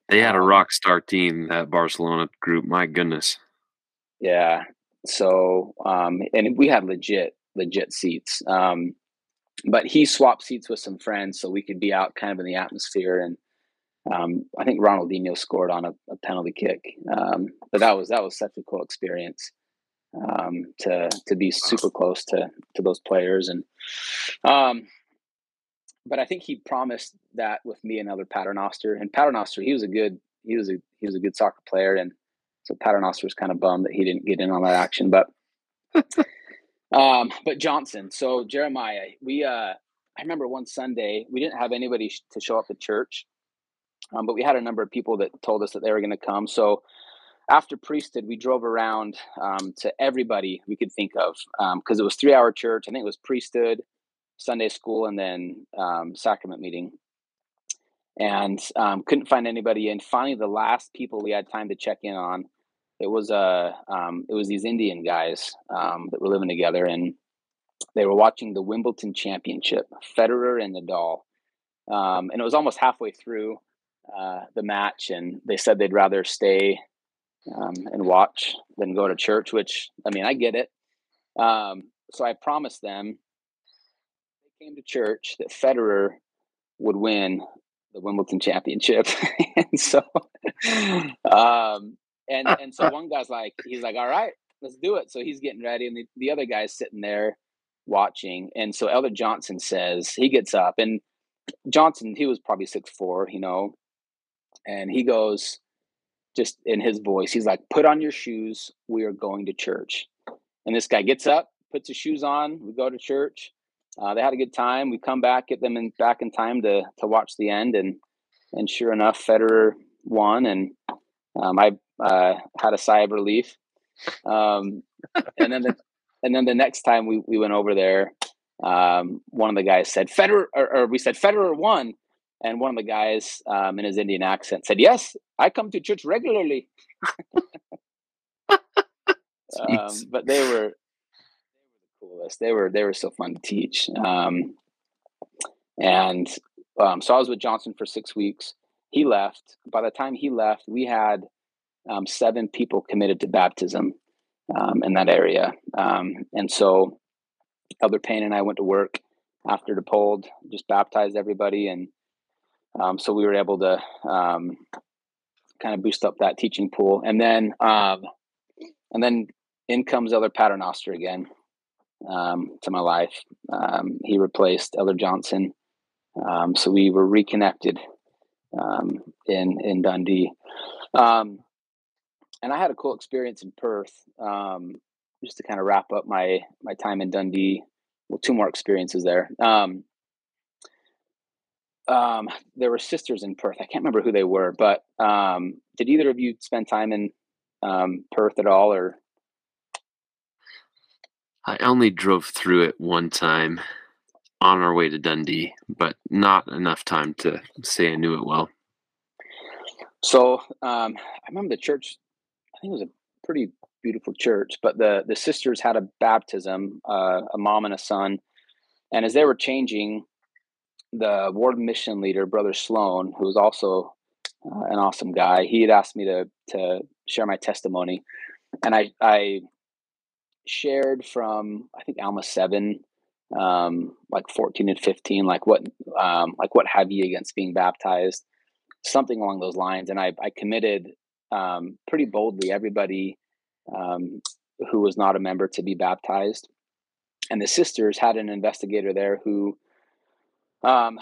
they had a rock star team that Barcelona group. My goodness. Yeah. So, um, and we had legit, legit seats. Um, but he swapped seats with some friends so we could be out kind of in the atmosphere. And um, I think Ronaldinho scored on a, a penalty kick. Um, but that was that was such a cool experience um, to to be super close to to those players. And um, but I think he promised that with me and other Paternoster. And Paternoster, he was a good he was a he was a good soccer player and so Paternoster was kind of bummed that he didn't get in on that action, but um, but Johnson. So Jeremiah, we uh, I remember one Sunday we didn't have anybody sh- to show up to church, um, but we had a number of people that told us that they were going to come. So after priesthood, we drove around um, to everybody we could think of because it was three hour church. I think it was priesthood, Sunday school, and then um, sacrament meeting. And um, couldn't find anybody. And finally, the last people we had time to check in on it was uh um, it was these Indian guys um, that were living together, and they were watching the Wimbledon Championship, Federer and Nadal, um, and it was almost halfway through uh, the match, and they said they'd rather stay um, and watch than go to church. Which I mean, I get it. Um, so I promised them came to church that Federer would win the Wimbledon Championship, and so um, and and so one guy's like he's like all right let's do it. So he's getting ready and the, the other guy's sitting there watching. And so elder johnson says he gets up and johnson he was probably six four you know and he goes just in his voice he's like put on your shoes we are going to church. And this guy gets up puts his shoes on we go to church uh, they had a good time we come back get them in back in time to to watch the end and and sure enough federer won and um, I uh, had a sigh of relief. Um, and then the and then the next time we, we went over there, um, one of the guys said Federer, or, or we said Federer won, and one of the guys um, in his Indian accent said, "Yes, I come to church regularly." um, but they were they were. They were they were so fun to teach. Um, and um, so I was with Johnson for six weeks. he left. By the time he left, we had um, seven people committed to baptism um, in that area. Um, and so Elder Payne and I went to work after DePold, just baptized everybody. And um, so we were able to kind of boost up that teaching pool. And then, and then in comes Elder Paternoster again um, to my life. Um, he replaced Elder Johnson. Um, so we were reconnected um, in in Dundee. Um, and I had a cool experience in Perth. Um, just to kind of wrap up my my time in Dundee. Well, two more experiences there. There were sisters in Perth. I can't remember who they were, but um, did either of you spend time in Perth at all, or? I only drove through it one time on our way to Dundee, but not enough time to say I knew it well. So um, I remember the church. I think it was a pretty beautiful church, but the the sisters had a baptism, uh, a mom and a son, and as they were changing, the ward mission leader, Brother Sloan, who was also uh, an awesome guy, he had asked me to to share my testimony, and I I shared from I think Alma seven, um, like fourteen and fifteen, like what um, like what have you against being baptized, something along those lines, and I I committed um, pretty boldly everybody um, who was not a member to be baptized, and the sisters had an investigator there who. Um,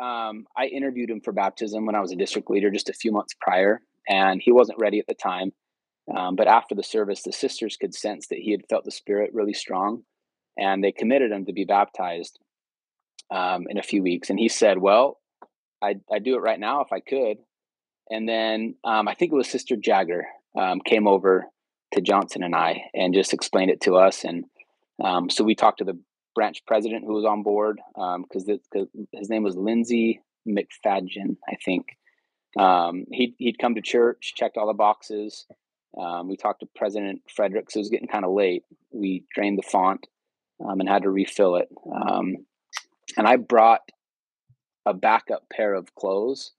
um, I interviewed him for baptism when I was a district leader just a few months prior, and he wasn't ready at the time. Um, but after the service, the sisters could sense that he had felt the Spirit really strong, and they committed him to be baptized um, in a few weeks. And he said, "Well, I'd, I'd do it right now if I could." And then um, I think it was Sister Jagger um, came over to Johnson and I and just explained it to us. And um, so we talked to the branch president who was on board because um, his name was Lindsay McFadgen, I think. Um, he'd, he'd come to church, checked all the boxes. Um, we talked to President Fredericks. It was getting kind of late. We drained the font um, and had to refill it. Um, and I brought a backup pair of clothes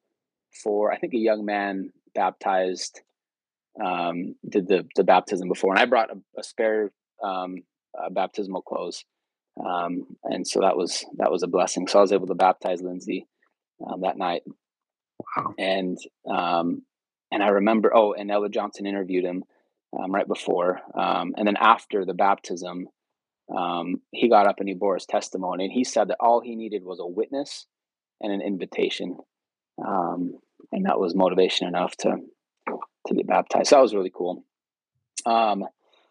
for, I think, a young man baptized, um, did the, the baptism before. And I brought a, a spare um, uh, baptismal clothes. Um, and so that was that was a blessing. So I was able to baptize Lindsay um, that night. Wow. And um, and I remember, oh, and Elder Johnson interviewed him um, right before. Um, and then after the baptism, um, he got up and he bore his testimony. And he said that all he needed was a witness and an invitation. Um, and that was motivation enough to to get baptized. So that was really cool. Um,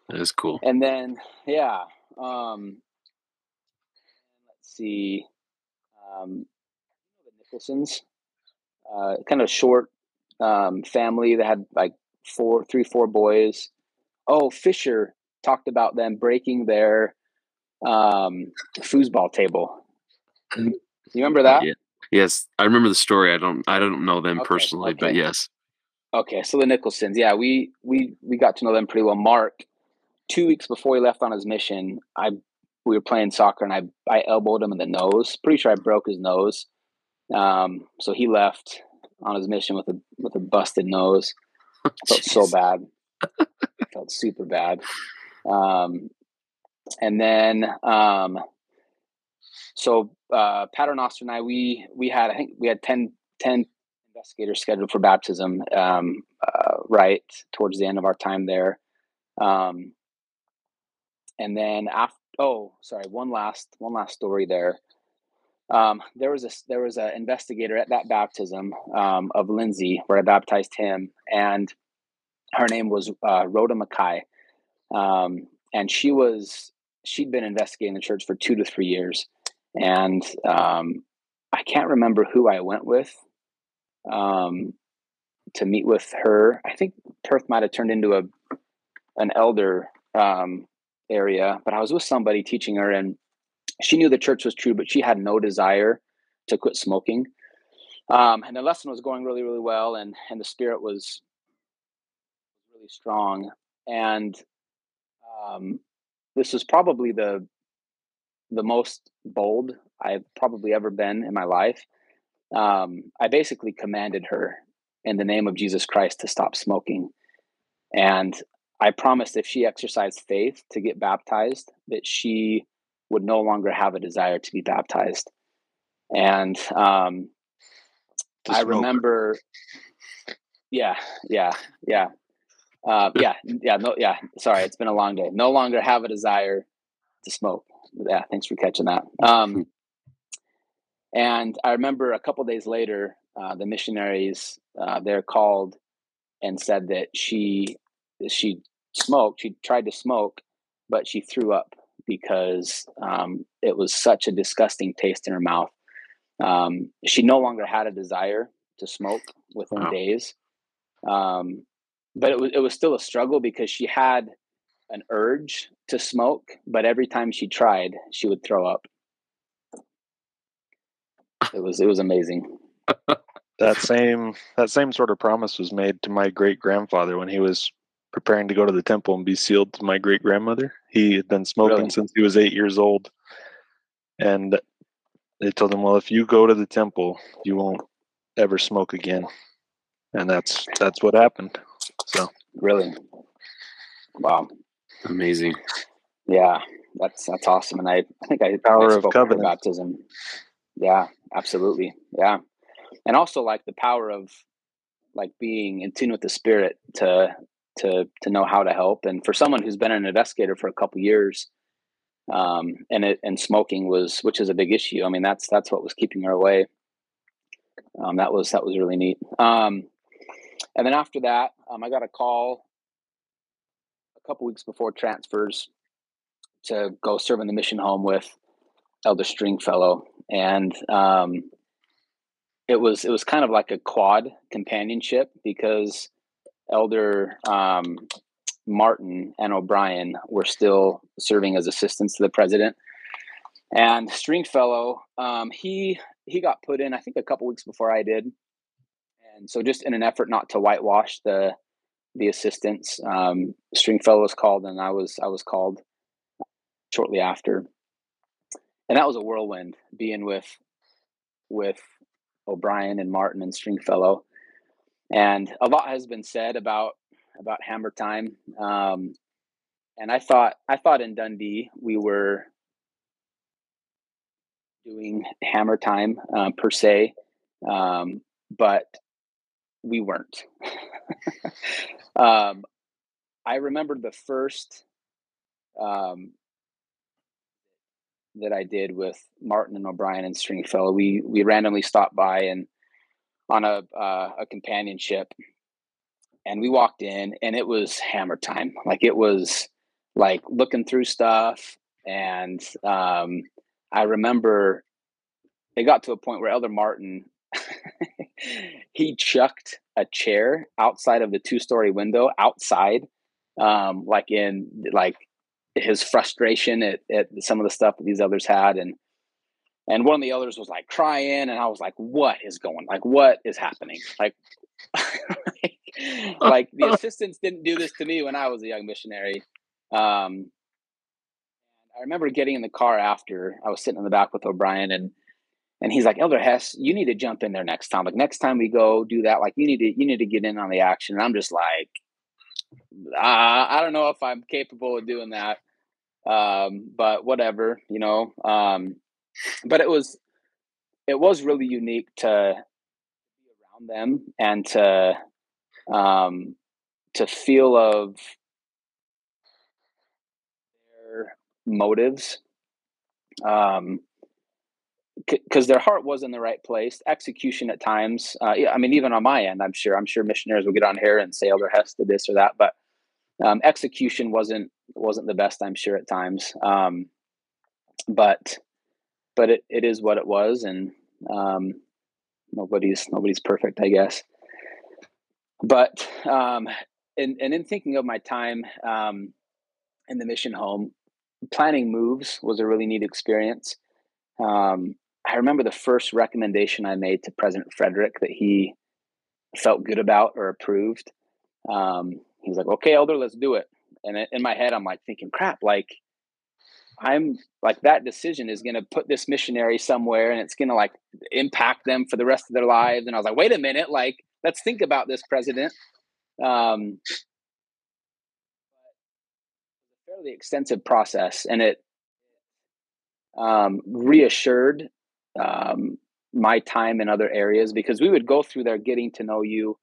that is cool. And then, yeah. Um, let's see. Um, the Nicholsons, uh, kind of short um, family that had like four, three, four boys. Oh, Fisher talked about them breaking their um, foosball table. You remember that? Yeah. Yes, I remember the story. I don't. I don't know them okay, personally, okay. but yes. Okay, so the Nicholsons, yeah, we we we got to know them pretty well. Mark, two weeks before he left on his mission, I we were playing soccer and I I elbowed him in the nose. Pretty sure I broke his nose. Um, so he left on his mission with a with a busted nose. felt so bad. felt super bad. Um, and then um, so uh, Paternoster and I we we had I think we had 10, 10 investigators scheduled for baptism um, uh, right towards the end of our time there. Um, and then after oh sorry one last one last story there um, there was a there was an investigator at that baptism um, of Lindsay where I baptized him, and her name was uh, Rhoda Mackay, um, and she was she'd been investigating the church for two to three years, and um, I can't remember who I went with um, to meet with her. I think Perth might have turned into a an elder um, area, but I was with somebody teaching her and she knew the church was true, but she had no desire to quit smoking. Um, and the lesson was going really, really well, and and the spirit was really strong. And um, this was probably the the most bold I've probably ever been in my life. um, I basically commanded her in the name of Jesus Christ to stop smoking. And I promised if she exercised faith to get baptized, that she would no longer have a desire to be baptized. And um, I remember, yeah, yeah, yeah, uh, yeah, yeah, no, yeah. Sorry, it's been a long day. No longer have a desire to smoke. Yeah, thanks for catching that. Um, and I remember a couple days later, uh, the missionaries uh, they're called and said that she she smoked. She tried to smoke, but she threw up because um, it was such a disgusting taste in her mouth. Um, she no longer had a desire to smoke within wow. days, um, but it was it was still a struggle because she had an urge to smoke, but every time she tried, she would throw up. It was it was amazing. that same that same sort of promise was made to my great grandfather when he was preparing to go to the temple and be sealed to my great grandmother. He had been smoking really? since he was eight years old. And they told him, Well, if you go to the temple, you won't ever smoke again. And that's that's what happened. So really. Wow. Amazing. Yeah, that's that's awesome. And I, I think I power I of covenant baptism. Yeah, absolutely. Yeah. And also like the power of like being in tune with the spirit to to to know how to help. And for someone who's been an investigator for a couple years, um, and it and smoking was, which is a big issue. I mean, that's that's what was keeping her away. Um, that was that was really neat. Um, and then after that, um, I got a call a couple weeks before transfers to go serve in the mission home with Elder Stringfellow, and um, it was it was kind of like a quad companionship because Elder um, Martin and O'Brien were still serving as assistants to the president. And Stringfellow, um, he he got put in, I think, a couple weeks before I did. And so, just in an effort not to whitewash the the assistants, um, Stringfellow was called, and I was I was called shortly after. And that was a whirlwind being with with O'Brien and Martin and Stringfellow. And a lot has been said about about Hammer Time. Um, and I thought I thought in Dundee we were doing Hammer Time uh, per se, um, but we weren't. um, I remember the first um, that I did with Martin and O'Brien and Stringfellow. We we randomly stopped by and on a uh, a companionship, and we walked in, and it was hammer time. Like it was like looking through stuff, and um, I remember it got to a point where Elder Martin he chucked a chair outside of the two story window outside, um, like in like his frustration at, at some of the stuff that these others had, and and one of the others was like crying and i was like what is going like what is happening? Like like, the assistants didn't do this to me when i was a young missionary um i remember getting in the car after i was sitting in the back with o'brien and and he's like elder hess you need to jump in there next time. Like next time we go do that like you need to you need to get in on the action. And i'm just like uh, i don't know if i'm capable of doing that. Um but whatever you know um but it was it was really unique to be around them and to um, to feel of their motives um because their heart was in the right place. Execution at times uh, i mean even on my end i'm sure i'm sure missionaries will get on here and say elder hess did this or that but um, execution wasn't wasn't the best i'm sure at times um, but but it, it is what it was and um, nobody's nobody's perfect i guess. But um, and, and in thinking of my time um, in the mission home planning moves was a really neat experience. Um, i remember the first recommendation i made to president frederick that he felt good about or approved. Um, he was like okay elder let's do it. And in my head i'm like thinking crap like I'm like that decision is going to put this missionary somewhere and it's going to like impact them for the rest of their lives. And I was like, wait a minute, like let's think about this president. Um, fairly extensive process, and it um, reassured um, my time in other areas because we would go through their getting to know you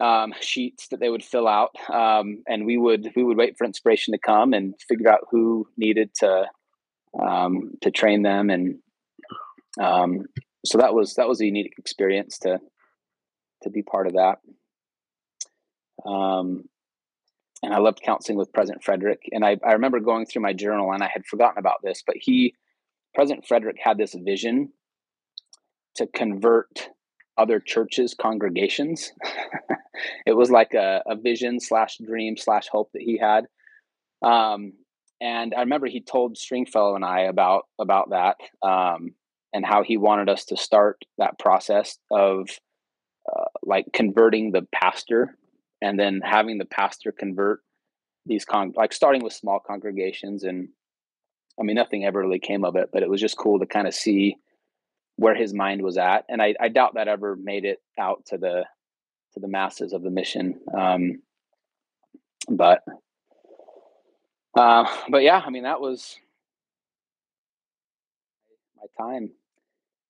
um, sheets that they would fill out, um, and we would we would wait for inspiration to come and figure out who needed to um, to train them, and um, so that was that was a unique experience to to be part of that. Um, and I loved counseling with President Frederick. And I, I remember going through my journal, and I had forgotten about this, but he, President Frederick, had this vision to convert other churches congregations. It was like a, a vision slash dream slash hope that he had. Um, and i remember he told stringfellow and i about about that um, and how he wanted us to start that process of uh, like converting the pastor and then having the pastor convert these con like starting with small congregations and i mean nothing ever really came of it but it was just cool to kind of see where his mind was at and I, I doubt that ever made it out to the to the masses of the mission um, but uh, but yeah i mean that was my time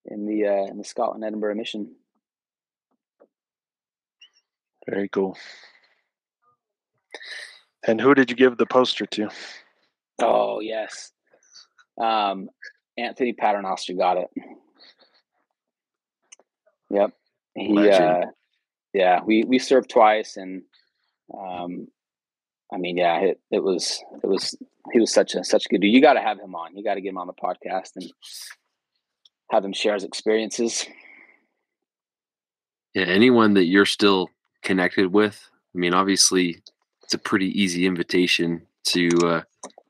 in the uh, in the scotland edinburgh mission. Very cool. And who did you give the poster to? Oh yes. Um, anthony paternoster got it Yep. He uh yeah, we we served twice and um I mean, yeah, it, it was it was he was such a such a good dude. You got to have him on. You got to get him on the podcast and have him share his experiences. Yeah, anyone that you're still connected with. I mean, obviously, it's a pretty easy invitation to uh,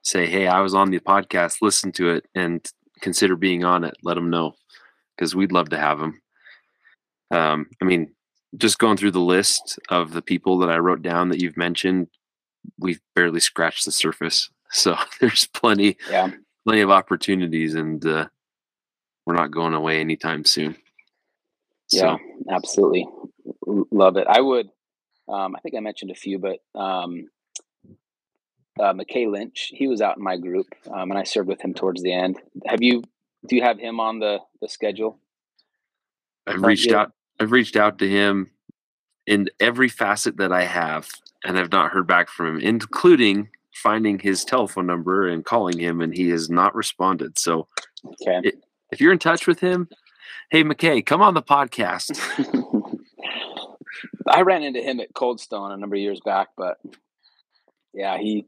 say, "Hey, I was on the podcast. Listen to it and consider being on it." Let them know because we'd love to have him. Um, I mean, just going through the list of the people that I wrote down that you've mentioned, we've barely scratched the surface. So there's plenty, yeah. plenty of opportunities, and uh, we're not going away anytime soon. Yeah, so. absolutely, love it. I would. Um, I think I mentioned a few, but um, uh, McKay Lynch, he was out in my group, um, and I served with him towards the end. Have you? Do you have him on the the schedule? I've reached out I've reached out to him in every facet that I have, and I've not heard back from him, including finding his telephone number and calling him, and he has not responded. So, okay. it, if you're in touch with him, hey McKay, come on the podcast. I ran into him at Cold Stone a number of years back, but yeah, he,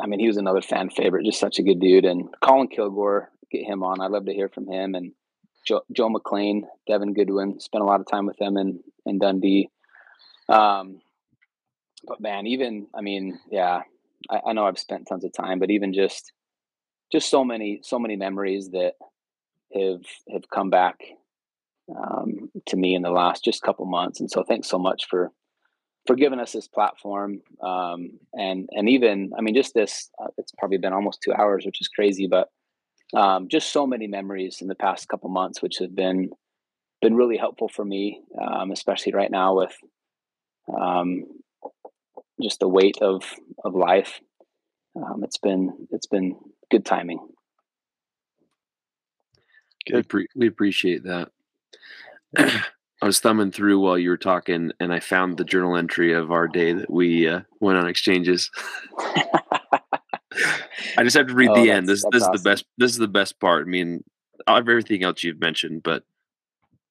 I mean, he was another fan favorite, just such a good dude. And Colin Kilgore, get him on. I'd love to hear from him. And Joe, Joe McLean, Devin Goodwin. Spent a lot of time with them in in Dundee. Um, but man, even I mean, yeah, I, I know I've spent tons of time, but even just just so many so many memories that have have come back um, to me in the last just couple months. And so, thanks so much for for giving us this platform um, and and even I mean, just this. Uh, it's probably been almost two hours, which is crazy, but um, just so many memories in the past couple months, which have been been really helpful for me, um, especially right now with um, just the weight of of life. Um, it's been it's been good timing. Good. We, pre- we appreciate that. I was thumbing through while you were talking, and I found the journal entry of our day that we uh, went on exchanges. I just have to read oh, the end. This this awesome. is the best. This is the best part. I mean, everything else you've mentioned, but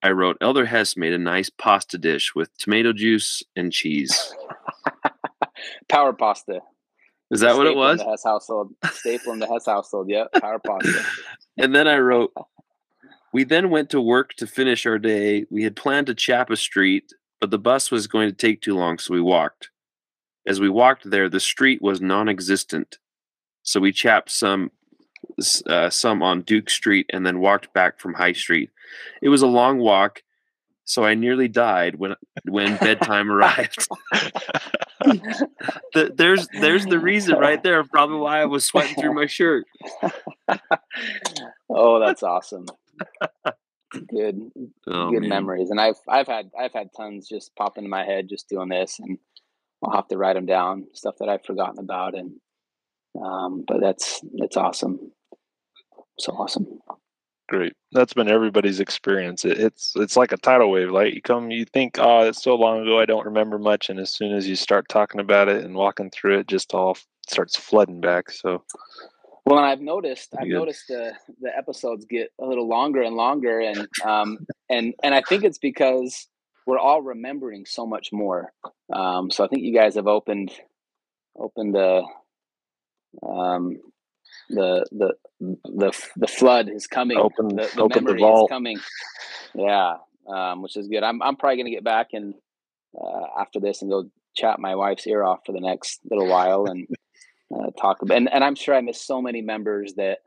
I wrote Elder Hess made a nice pasta dish with tomato juice and cheese. power pasta. Is that what it was? the Hess household. Staple in the Hess household. Yep. Power pasta. and then I wrote, we then went to work to finish our day. We had planned to chap a street, but the bus was going to take too long, so we walked. As we walked there, the street was non existent. So we chapped some uh, some on Duke Street and then walked back from High Street. It was a long walk, so I nearly died when when bedtime arrived. the, there's there's the reason right there, probably why I was sweating through my shirt. oh, that's awesome. Good, Oh, good man. memories, and I've I've had I've had tons just pop into my head just doing this, and I'll have to write them down, stuff that I've forgotten about, and um, but that's that's awesome, so awesome. Great. That's been everybody's experience. It, it's it's like a tidal wave. Like you come, you think, oh, it's so long ago, I don't remember much, and as soon as you start talking about it and walking through it, just all starts flooding back. So Well, and I've noticed I've good. noticed the the episodes get a little longer and longer, and um and and I think it's because we're all remembering so much more. Um, so I think you guys have opened opened the um the the the the flood is coming. Open- the, the open the memory vault. is coming. Yeah, um, which is good. I'm I'm probably gonna get back and uh, after this and go chat my wife's ear off for the next little while and uh, talk about. And, and I'm sure I miss so many members that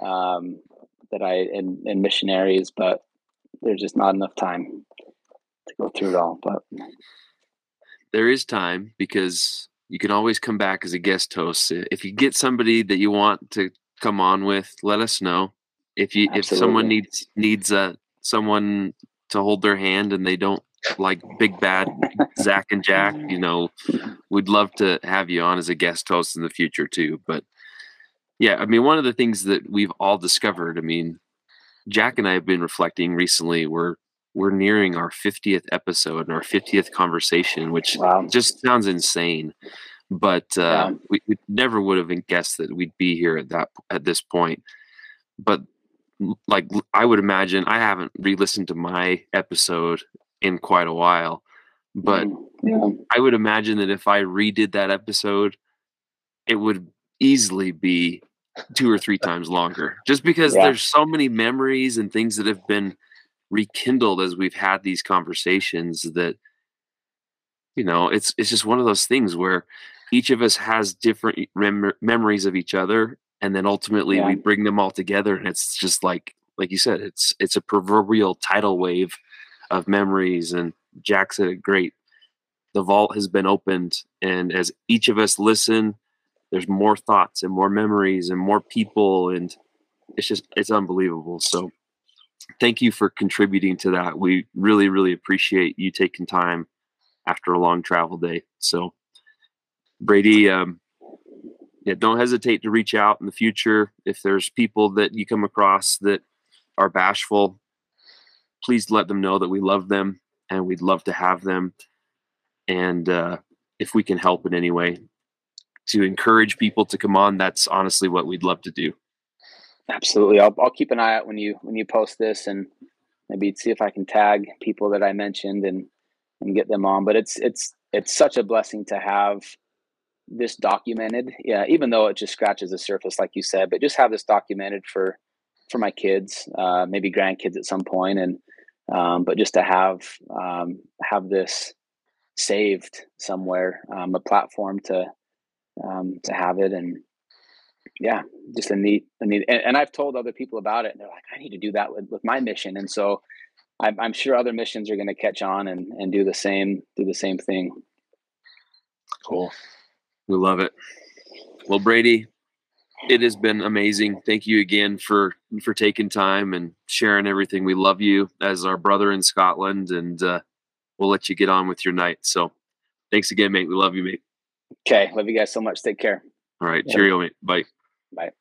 um, that I and, and missionaries, but there's just not enough time to go through it all. But there is time because you can always come back as a guest host. If you get somebody that you want to come on with, let us know. If you if someone needs needs uh, someone to hold their hand and they don't like big bad Zach and Jack, you know, we'd love to have you on as a guest host in the future too. But yeah, I mean, one of the things that we've all discovered, I mean, Jack and I have been reflecting recently. We're we're nearing our 50th episode and our 50th conversation, which wow, just sounds insane. But uh, Yeah. we, we never would have guessed that we'd be here at that at this point. But like I would imagine, I haven't re-listened to my episode in quite a while. But Mm, yeah, I would imagine that if I redid that episode, it would easily be two or three times longer, just because Yeah. there's so many memories and things that have been rekindled as we've had these conversations that you know it's it's just one of those things where each of us has different rem- memories of each other and then ultimately Yeah. we bring them all together and it's just like like you said it's it's a proverbial tidal wave of memories and jack said it great the vault has been opened and as each of us listen there's more thoughts and more memories and more people and it's just it's unbelievable so thank you for contributing to that. We really really appreciate you taking time after a long travel day. So brady um yeah don't hesitate to reach out in the future. If there's people that you come across that are bashful please let them know that we love them and we'd love to have them. And uh, if we can help in any way to encourage people to come on that's honestly what we'd love to do absolutely. I'll I'll keep an eye out when you when you post this and maybe see if I can tag people that I mentioned and and get them on. But it's it's it's such a blessing to have this documented. Yeah, even though it just scratches the surface, like you said, but just have this documented for for my kids, uh, maybe grandkids at some point, and um, but just to have um, have this saved somewhere, um, a platform to um, to have it, and yeah, just a neat, a neat. And, and I've told other people about it, and they're like, I need to do that with, with my mission, and so I'm, I'm sure other missions are going to catch on and, and do the same do the same thing. cool. we love it well brady it has been amazing thank you again for for taking time and sharing everything we love you as our brother in scotland and uh, we'll let you get on with your night so thanks again mate we love you mate Okay, love you guys so much. Take care. all right Yeah. cheerio mate bye Bye.